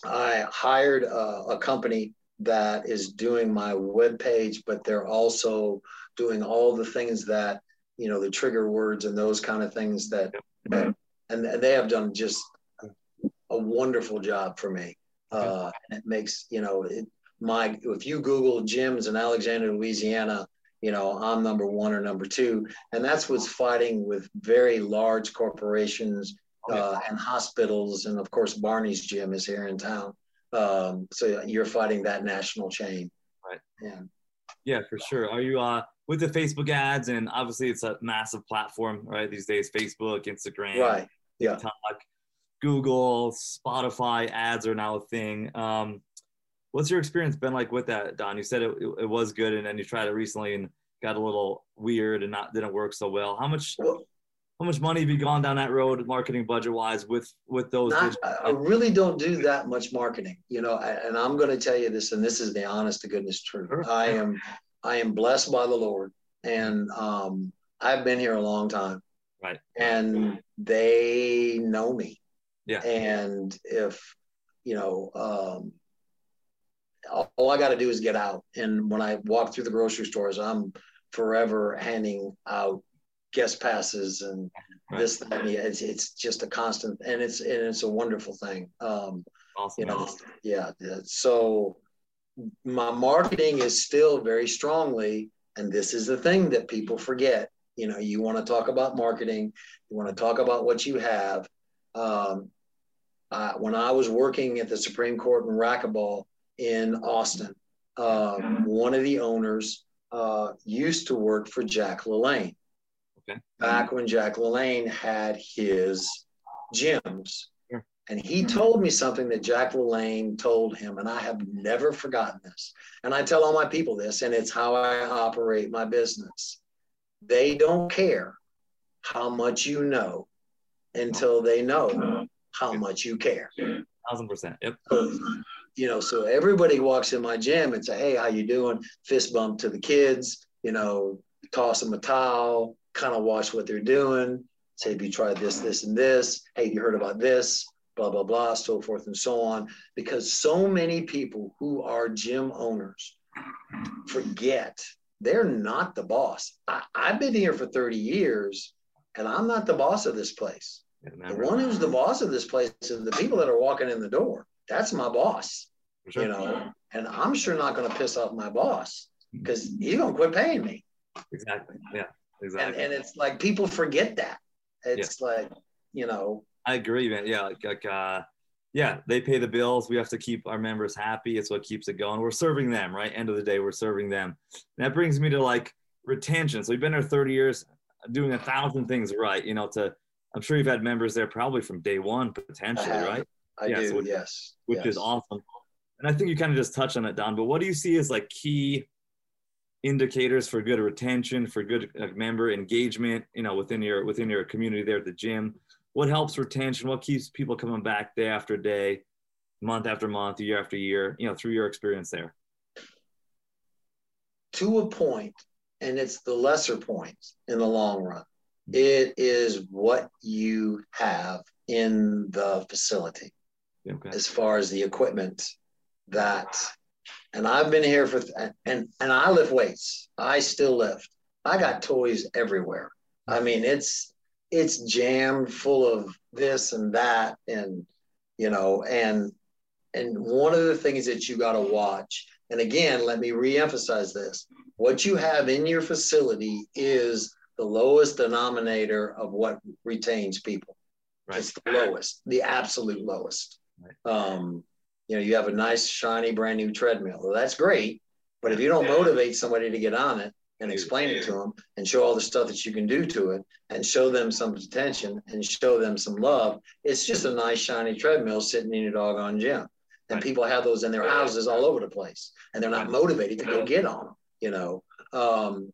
I hired a, a company that is doing my web page, but they're also doing all the things that you know the trigger words and those kind of things that, that and, and they have done just a wonderful job for me. Uh, and it makes you know it, my if you Google gyms in Alexandria, Louisiana, you know I'm number one or number two, and that's what's fighting with very large corporations uh, and hospitals, and of course Barney's gym is here in town. Um, so you're fighting that national chain. Right. Yeah. Yeah, for sure. Are you uh with the Facebook ads and obviously it's a massive platform, right? These days, Facebook, Instagram, Right. Yeah. TikTok, Google, Spotify ads are now a thing. Um, what's your experience been like with that, Don? You said it, it, it was good, and then you tried it recently and got a little weird and not didn't work so well. How much how much money have you gone down that road, marketing budget wise, with with those? not, I really don't do that much marketing, you know, and I'm going to tell you this, and this is the honest to goodness truth. Sure. I am, I am blessed by the Lord, and um, I've been here a long time, Right. and they know me. Yeah. And if, you know, um, all, I got to do is get out. And when I walk through the grocery stores, I'm forever handing out guest passes and Right. this, that, and the, it's, it's just a constant, and it's, and it's a wonderful thing. Um, Awesome. you know, yeah. yeah. So my marketing is still very strongly, and this is the thing that people forget. You know, you want to talk about marketing, you want to talk about what you have. Um, uh, when I was working at the Supreme Court in racquetball in Austin, um, one of the owners uh, used to work for Jack LaLanne. Okay. Back when Jack LaLanne had his gyms. Sure. And he told me something that Jack LaLanne told him, and I have never forgotten this. And I tell all my people this, and it's how I operate my business. They don't care how much you know until they know how much you care. Thousand percent. Yep. You know, so everybody walks in my gym and say, "Hey, how you doing?" Fist bump to the kids. You know, toss them a towel, kind of watch what they're doing. Say, "Have you tried this, this, and this?" Hey, you heard about this? Blah blah blah, so forth and so on. Because so many people who are gym owners forget they're not the boss. I, I've been here for 30 years, and I'm not the boss of this place. The one who's the boss of this place is the people that are walking in the door. That's my boss, sure. you know, and I'm sure not going to piss off my boss because he's going to quit paying me. Exactly. Yeah. And, Exactly. and it's like people forget that. It's like, you know, I agree, man. Yeah, like, like uh, yeah, they pay the bills. We have to keep our members happy. It's what keeps it going. We're serving them, right? End of the day, we're serving them. And that brings me to like retention. So we've been there 30 years, doing a thousand things right. You know, to I'm sure you've had members there probably from day one potentially, have. right? I Yeah, do, so- yes. Which yes. is awesome. And I think you kind of just touched on it, Don. But what do you see as like key indicators for good retention, for good member engagement? You know, within your within your community there at the gym. What helps retention? What keeps people coming back day after day, month after month, year after year? You know, through your experience there. to a point, and it's the lesser point in the long run. Mm-hmm. It is what you have in the facility Okay. as far as the equipment that and I've been here for and and I lift weights. I still lift. I got toys everywhere. I mean, it's it's jammed full of this and that and you know and and one of the things that you got to watch and again let me reemphasize this what you have in your facility is the lowest denominator of what retains people Right. it's the lowest the absolute lowest um, you know, you have a nice, shiny, brand new treadmill. Well, that's great. But if you don't motivate somebody to get on it and explain it to them and show all the stuff that you can do to it and show them some attention and show them some love, it's just a nice, shiny treadmill sitting in your doggone gym. And people have those in their houses all over the place and they're not motivated to go get on them, you know. Um,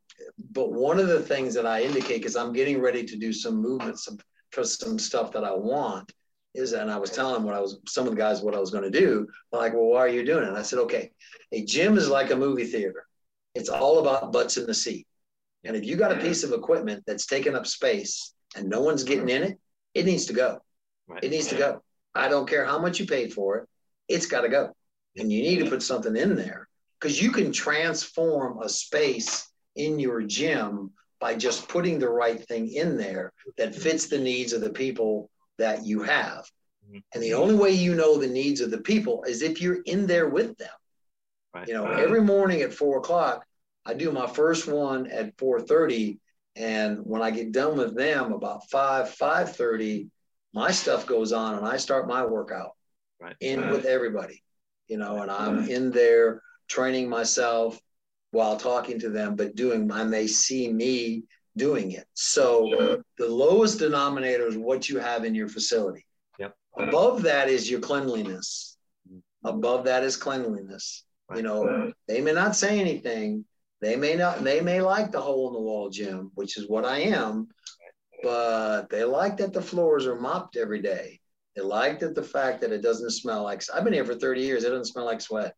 but one of the things that I indicate, because I'm getting ready to do some movements for some stuff that I want, is and I was telling them what I was some of the guys what I was going to do. They're like, well, why are you doing it? And I said, okay, a gym is like a movie theater. It's all about butts in the seat. And if you got a piece of equipment that's taking up space and no one's getting mm-hmm. in it, it needs to go. Right. It needs to go. I don't care how much you paid for it, it's got to go. And you need to put something in there because you can transform a space in your gym by just putting the right thing in there that mm-hmm. fits the needs of the people that you have. And the mm-hmm. only way you know the needs of the people is if you're in there with them. Right. You know, uh-huh. every morning at four o'clock, I do my first one at four thirty, and when I get done with them about five five thirty, my stuff goes on, and I start my workout Right. in uh-huh. with everybody. You know, and I'm uh-huh. in there training myself while talking to them, but doing, and they see me doing it. So the lowest denominator is what you have in your facility. Yep. Above that is your cleanliness. Mm-hmm. Above that is cleanliness. You Right. know, they may not say anything. They may not, they may like the hole in the wall gym, which is what I am, but they like that the floors are mopped every day. They like that the fact that it doesn't smell like, I've been here for 30 years. It doesn't smell like sweat.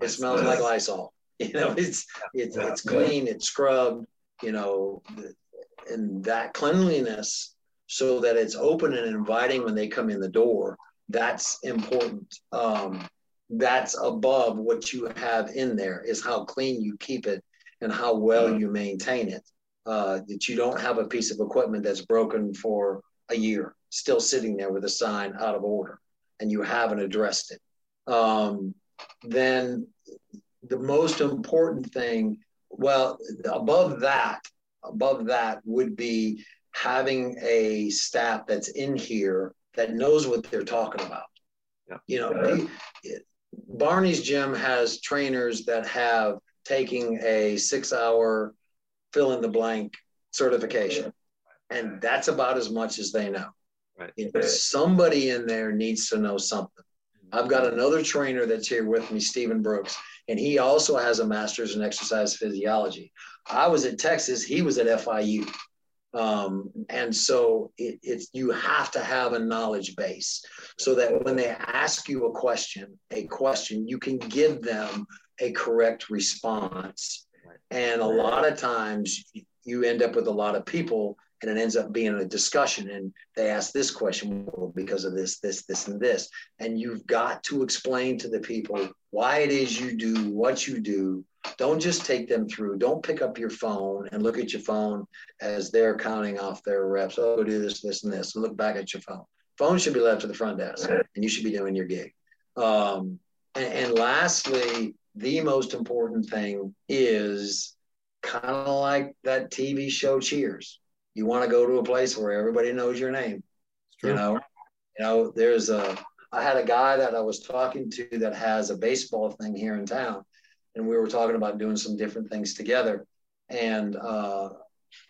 It smells like Lysol. [LAUGHS] You know, it's, it's, it's clean, it's scrubbed, you know, and that cleanliness so that it's open and inviting when they come in the door that's important. Um, that's above what you have in there is how clean you keep it and how well you maintain it. Uh, that you don't have a piece of equipment that's broken for a year, still sitting there with a sign out of order, and you haven't addressed it. Um, then the most important thing, well, above that, above that would be having a staff that's in here that knows what they're talking about. Yeah. You know, Barney's gym has trainers that have taking a six hour fill in the blank certification. And that's about as much as they know. Right. You know, somebody in there needs to know something. I've got another trainer that's here with me, Stephen Brooks, and he also has a master's in exercise physiology. I was at Texas, he was at FIU. Um, and so it, it's you have to have a knowledge base so that when they ask you a question, a question, you can give them a correct response. And a lot of times you end up with a lot of people and it ends up being a discussion and they ask this question well, because of this this this and this. And you've got to explain to the people why it is you do what you do. Don't just take them through. Don't pick up your phone and look at your phone as they're counting off their reps. Oh do this this and this. And look back at your phone. Phone should be left to the front desk and you should be doing your gig. Um, and, and lastly the most important thing is kind of like that tv show cheers you want to go to a place where everybody knows your name. You know, you know, there's a I had a guy that I was talking to that has a baseball thing here in town, and we were talking about doing some different things together. And uh,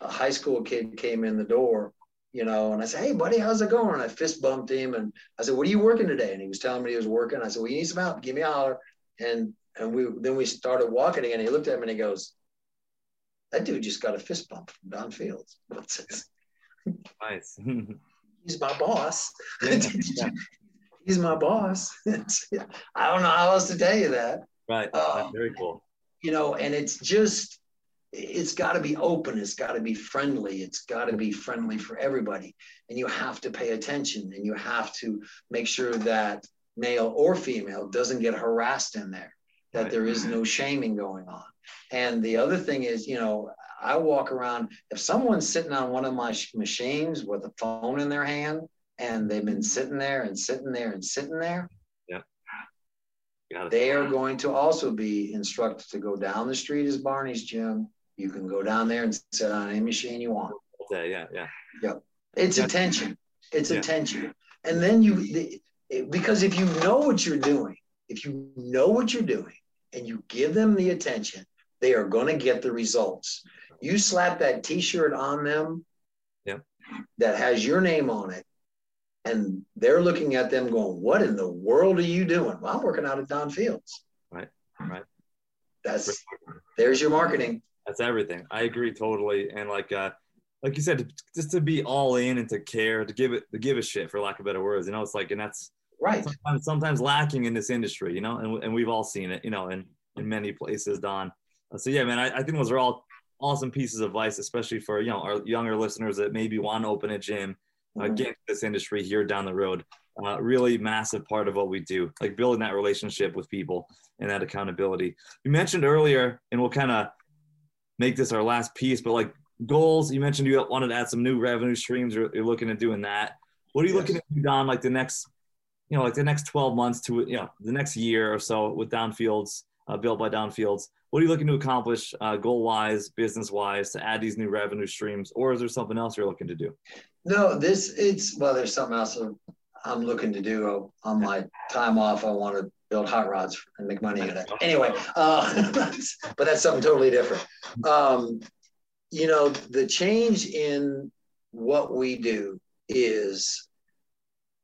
a high school kid came in the door, you know, and I said, "Hey, buddy, how's it going?" And I fist bumped him, and I said, "What are you working today?" And he was telling me he was working. I said, "Well, you need some help. Give me a holler." And and we then we started walking again. He looked at me and he goes, that dude just got a fist bump from Don Fields. [LAUGHS] What's this? nice. [LAUGHS] He's my boss. [LAUGHS] He's my boss. I don't know how else to tell you that. Right. Um, very cool. You know, and it's just, it's got to be open. It's got to be friendly. It's got to be friendly for everybody. And you have to pay attention and you have to make sure that male or female doesn't get harassed in there, that right. there is no shaming going on. And the other thing is, you know, I walk around, if someone's sitting on one of my machines with a phone in their hand and they've been sitting there and sitting there and sitting there, yeah. They are going to also be instructed to go down the street as Barney's gym. You can go down there and sit on any machine you want. Yeah, yeah, yeah. Yep. It's yeah. attention. It's yeah. attention. And then you, the, because if you know what you're doing, if you know what you're doing and you give them the attention, they are going to get the results. You slap that T-shirt on them yep. that has your name on it, and they're looking at them going, "What in the world are you doing?" Well, I'm working out at Don Fields. Right, right. That's there's your marketing. That's everything. I agree totally. And like, uh, like you said, just to be all in and to care, to give it, to give a shit, for lack of better words. You know, it's like, and that's right. Sometimes, sometimes lacking in this industry. You know, and and we've all seen it. You know, in in many places, Don. So yeah, man, I, I think those are all awesome pieces of advice, especially for you know our younger listeners that maybe want to open a gym, uh, mm-hmm. get into this industry here down the road. Uh, really massive part of what we do, like building that relationship with people and that accountability. You mentioned earlier, and we'll kind of make this our last piece, but like goals, you mentioned you wanted to add some new revenue streams, or you're looking at doing that. What are you yes. looking at do, Don, like the next, you know, like the next 12 months to, you know, the next year or so with Don Fields, uh, built by Don Fields? what are you looking to accomplish uh, goal wise business wise to add these new revenue streams or is there something else you're looking to do? No this it's well there's something else i'm looking to do on my time off. I want to build hot rods and make money in it. Anyway uh, [LAUGHS] but that's something totally different. Um, you know the change in what we do is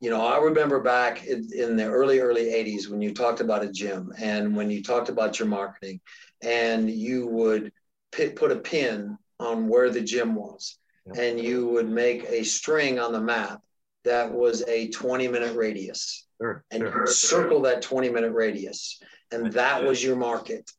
you know, I remember back in, in, the early, early 80s when you talked about a gym and when you talked about your marketing and you would put a pin on where the gym was and you would make a string on the map that was a 20 minute radius sure, and sure. circle that 20 minute radius and that was your market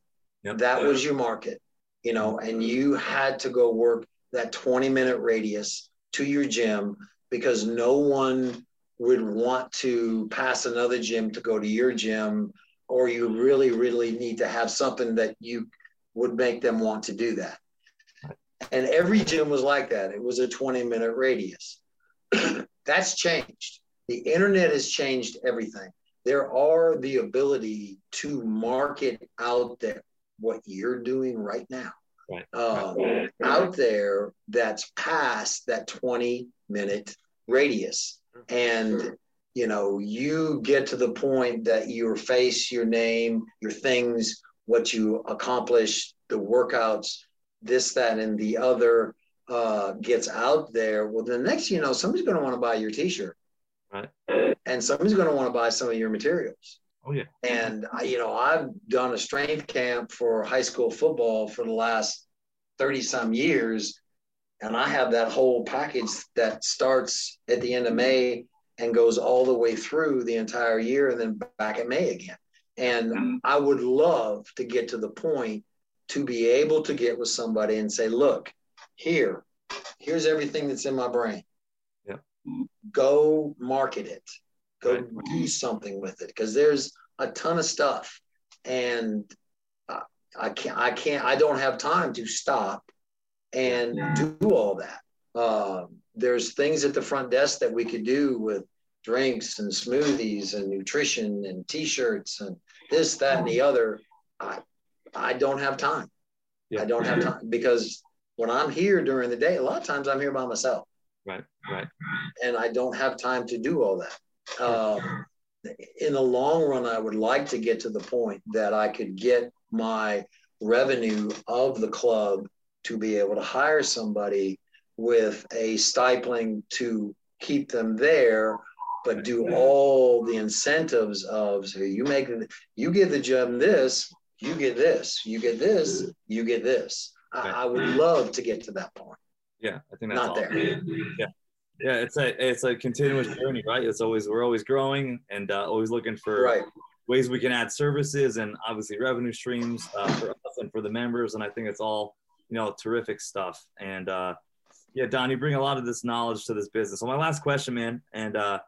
yep. that was your market you know and you had to go work that 20 minute radius to your gym because no one would want to pass another gym to go to your gym, or you really, really need to have something that you would make them want to do that. And every gym was like that. It was a 20 minute radius. [CLEARS THROAT] That's changed. The internet has changed everything. There are the ability to market out there what you're doing right now. Right. Um, out there that's past that 20 minute radius. And you know, you get to the point that your face, your name, your things, what you accomplish, the workouts, this, that, and the other uh, gets out there. Well, the next, you know, somebody's going to want to buy your T-shirt, Right. and somebody's going to want to buy some of your materials. Oh yeah. And I, you know, I've done a strength camp for high school football for the last 30 some years. And I have that whole package that starts at the end of May and goes all the way through the entire year and then back in May again. And mm-hmm. I would love to get to the point to be able to get with somebody and say, look, here, here's everything that's in my brain. Yeah. Go market it go Right. do something with it because there's a ton of stuff and I, I can't i can't i don't have time to stop and do all that um, there's things at the front desk that we could do with drinks and smoothies and nutrition and t-shirts and this that and the other i i don't have time Yeah. i don't have time because when i'm here during the day a lot of times i'm here by myself Right. Right. and I don't have time to do all that. Um, in the long run, I would like to get to the point that I could get my revenue of the club to be able to hire somebody with a stipling to keep them there, but do all the incentives of so you make you give the gym this, you get this, you get this, you get this. I, I would love to get to that point. Yeah. I think that's Not awesome. there. Yeah. Yeah. It's a it's a continuous journey, right? It's always we're always growing and uh, always looking for Right. ways we can add services and obviously revenue streams uh, for us and for the members. And I think it's all, you know, terrific stuff. And uh, yeah, Don, you bring a lot of this knowledge to this business. So my last question, man, and uh,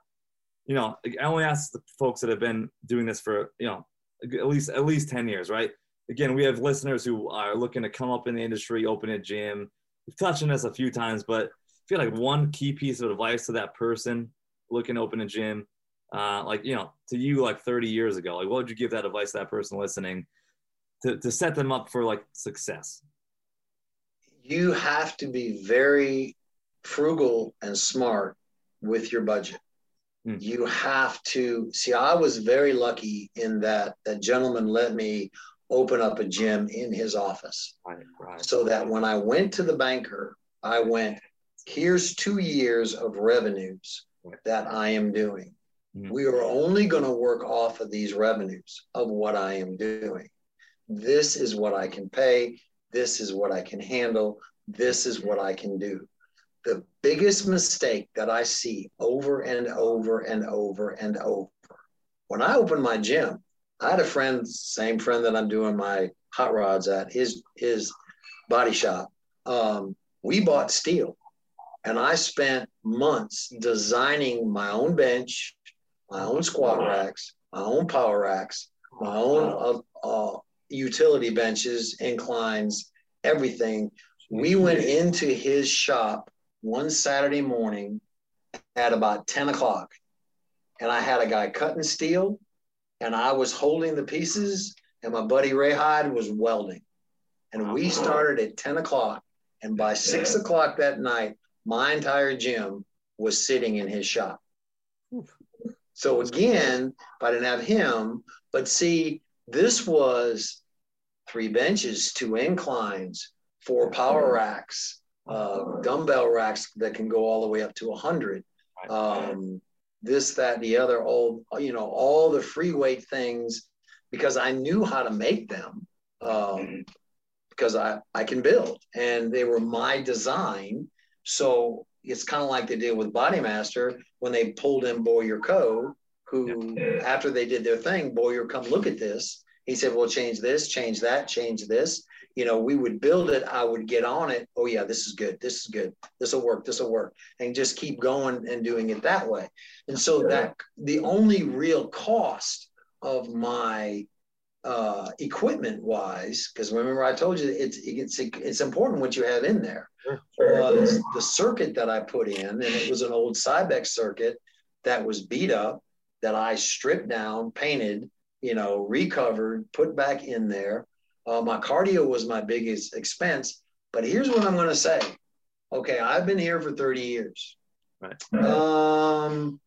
you know, I only ask the folks that have been doing this for, you know, at least at least 10 years, right? Again, we have listeners who are looking to come up in the industry, open a gym. We've touched on this a few times, but I feel like one key piece of advice to that person looking to open a gym uh, like you know to you like 30 years ago like what would you give that advice to that person listening to, to set them up for like success you have to be very frugal and smart with your budget. Hmm. You have to see. I was very lucky in that that gentleman let me open up a gym in his office, right right so that when I went to the banker, I went, "Here's two years of revenues that I am doing. Mhm. We are only going to work off of these revenues of what I am doing. This is what I can pay. This is what I can handle. This is what I can do. The biggest mistake that I see over and over and over and over. When I opened my gym, I had a friend, same friend that I'm doing my hot rods at, his his body shop. Um, we bought steel, and I spent months designing my own bench, my own squat racks, my own power racks, my own uh, uh, utility benches, inclines, everything. We went into his shop one Saturday morning at about 10 o'clock, and I had a guy cutting steel, and I was holding the pieces, and my buddy Ray Hyde was welding. And we started at 10 o'clock, and by six o'clock that night, my entire gym was sitting in his shop. So again, if I didn't have him, but see, this was three benches, two inclines, four power racks, uh, dumbbell racks that can go all the way up to 100. Um, this, that, the other, all, you know, all the free weight things because I knew how to make them um, because I, I can build and they were my design. So it's kind of like they did with Bodymaster when they pulled in Boyer Coe, who after they did their thing, Boyer, come look at this. He said, well, change this, change that, change this. You know, we would build it. I would get on it. Oh, yeah, this is good. This is good. This will work. This will work. And just keep going and doing it that way. And so that the only real cost of my uh, equipment wise, because remember I told you it's it's it's important what you have in there. Was the circuit that I put in, and it was an old Cybex circuit that was beat up that I stripped down, painted, you know, recovered, put back in there. Uh, my cardio was my biggest expense. But here's what I'm going to say. Okay, I've been here for 30 years. Right. Um,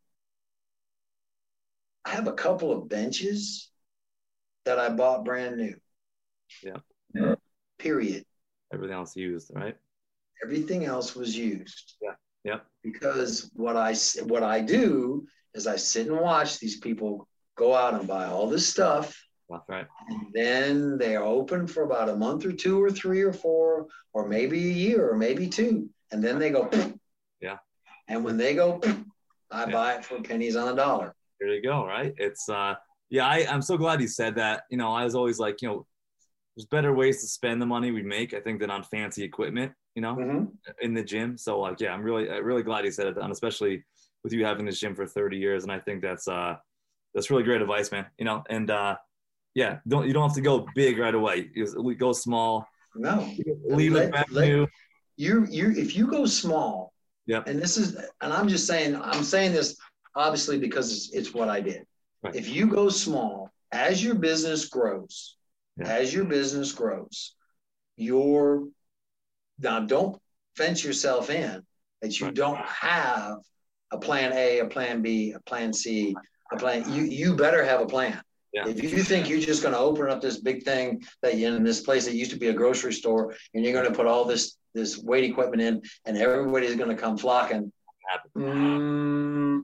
I have a couple of benches that I bought brand new. Yeah. Period. Everything else used, right? Everything else was used. Yeah. Yeah. Because what I what I do is I sit and watch these people go out and buy all this stuff. That's right. And then they're open for about a month or two or three or four or maybe a year or maybe two. And then they go, yeah. And when they go, I Yeah. buy it for pennies on a dollar. There you go, right? It's uh yeah, I, I'm so glad you said that. You know, I was always like, you know, there's better ways to spend the money we make, I think, than on fancy equipment, you know, Mhm. in the gym. So like, yeah, I'm really, really glad you said it, and especially with you having this gym for 30 years. And I think that's uh that's really great advice, man. You know, and uh yeah, don't you don't have to go big right away. You just go small, No. leave Let- it back let- new. you you if you go small yeah. and this is and i'm just saying i'm saying this obviously because it's, it's what i did Right. if you go small as your business grows Yeah. as your business grows your now don't fence yourself in that you Right. don't have a plan a a plan b a plan c a plan you you better have a plan. Yeah. if you think you're just going to open up this big thing that you in this place that used to be a grocery store and you're going to put all this this weight equipment in and everybody's going to come flocking mm,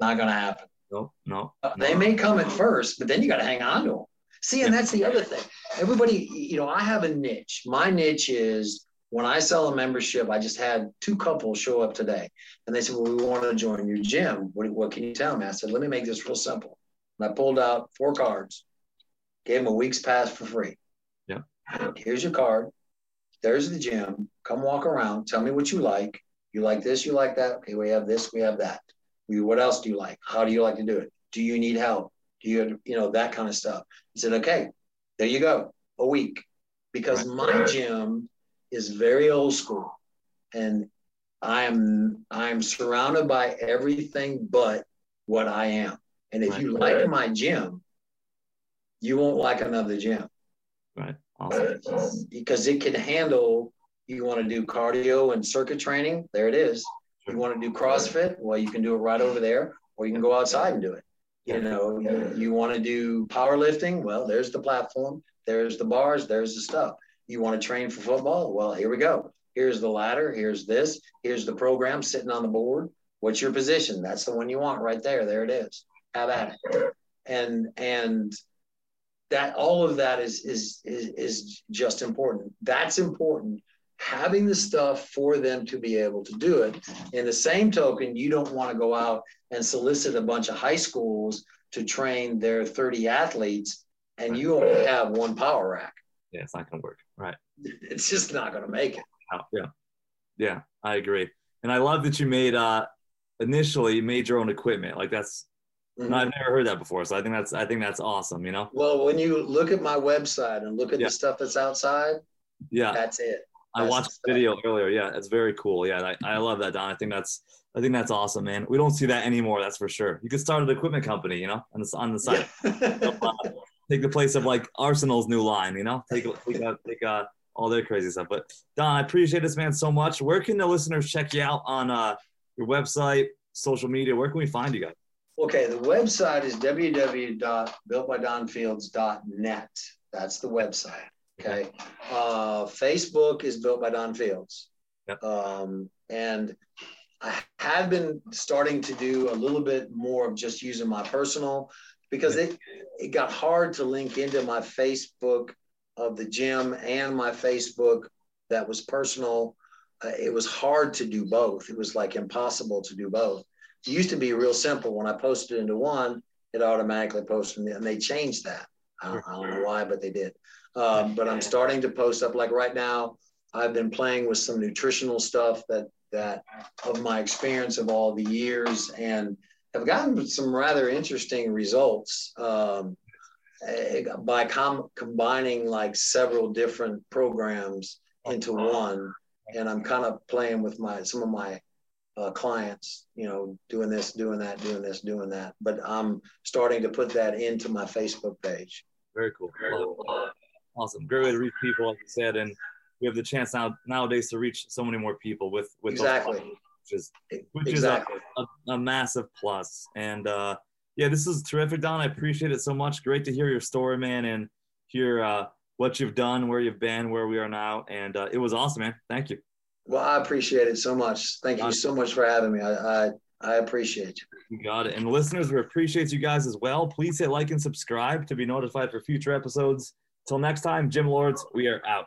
not going to happen. No, no. Uh, they may come at first but then you got to hang on to them see and that's the other thing. Everybody you know i have a niche. My niche is when i sell a membership i just had two couples show up today and they said well we want to join your gym. What, what can you tell me? I said let me make this real simple. And i pulled out four cards gave them a week's pass for free. Yeah. here's your card. There's the gym. Come walk around. Tell me what you like. You like this you like that. Okay we have this we have that. We, what else do you like? How do you like to do it? Do you need help? Do you you know that kind of stuff. He said okay there you go. A week. Because my gym is very old school. And i am i'm surrounded by everything but what i am. And if you like my gym you won't like another gym. Right. Awesome. because it can handle you want to do cardio and circuit training? There it is. You want to do crossfit? Well you can do it right over there or you can go outside and do it. You know you, you want to do powerlifting? Well there's the platform there's the bars there's the stuff you want to train for football? Well here we go. Here's the ladder. Here's this. Here's the program sitting on the board. What's your position? That's the one you want right there. There it is. Have at it. And and that all of that is is is, is just important. That's important having the stuff for them to be able to do it. In the same token you don't want to go out and solicit a bunch of high schools to train their 30 athletes and you only have one power rack. Yeah, it's not gonna work. Right. it's just not going to make it yeah. Yeah, I agree. And I love that you made uh initially you made your own equipment. Like that's Mhm. I've never heard that before. So I think that's I think that's awesome, you know? well when you look at my website and look at Yeah. the stuff that's outside Yeah. that's it I watched the the video earlier. Yeah, it's very cool. Yeah, I, I love that, Don. I think that's I think that's awesome, man. We don't see that anymore, that's for sure. You could start an equipment company, you know, on the on the side. Yeah. [LAUGHS] Take the place of like Arsenal's new line, you know, take take uh, take uh, all their crazy stuff. But Don, I appreciate this man so much. Where can the listeners check you out on uh, your website, social media? Where can we find you guys? Okay, the website is www.builtbydonfields.net. That's the website. Okay. Uh, Facebook is Built by Don Fields. Yep. Um, and I have been starting to do a little bit more of just using my personal because it, it got hard to link into my Facebook of the gym and my Facebook that was personal. Uh, it was hard to do both. It was like impossible to do both. It used to be real simple. When I posted into one, it automatically posted, and they changed that. I don't, I don't know why, but they did. Um, but I'm starting to post up. Like right now, I've been playing with some nutritional stuff that that of my experience of all the years, and have gotten some rather interesting results um, eh, by com- combining like several different programs into one. And I'm kind of playing with my some of my uh, clients, you know, doing this, doing that, doing this, doing that. But I'm starting to put that into my Facebook page. Very cool. Awesome. Great way to reach people, like you said, and we have the chance now nowadays to reach so many more people with with exactly, those, which is which exactly. is a, a, a, massive plus. And uh, yeah, this is terrific, Don. I appreciate it so much. Great to hear your story, man, and hear uh, what you've done, where you've been, where we are now, and uh, it was awesome, man. Thank you. Well, I appreciate it so much. Thank you so much for having me. I, I I appreciate you. You got it. And listeners, we appreciate you guys as well. Please hit like and subscribe to be notified for future episodes. Till next time, Gym Lords, we are out.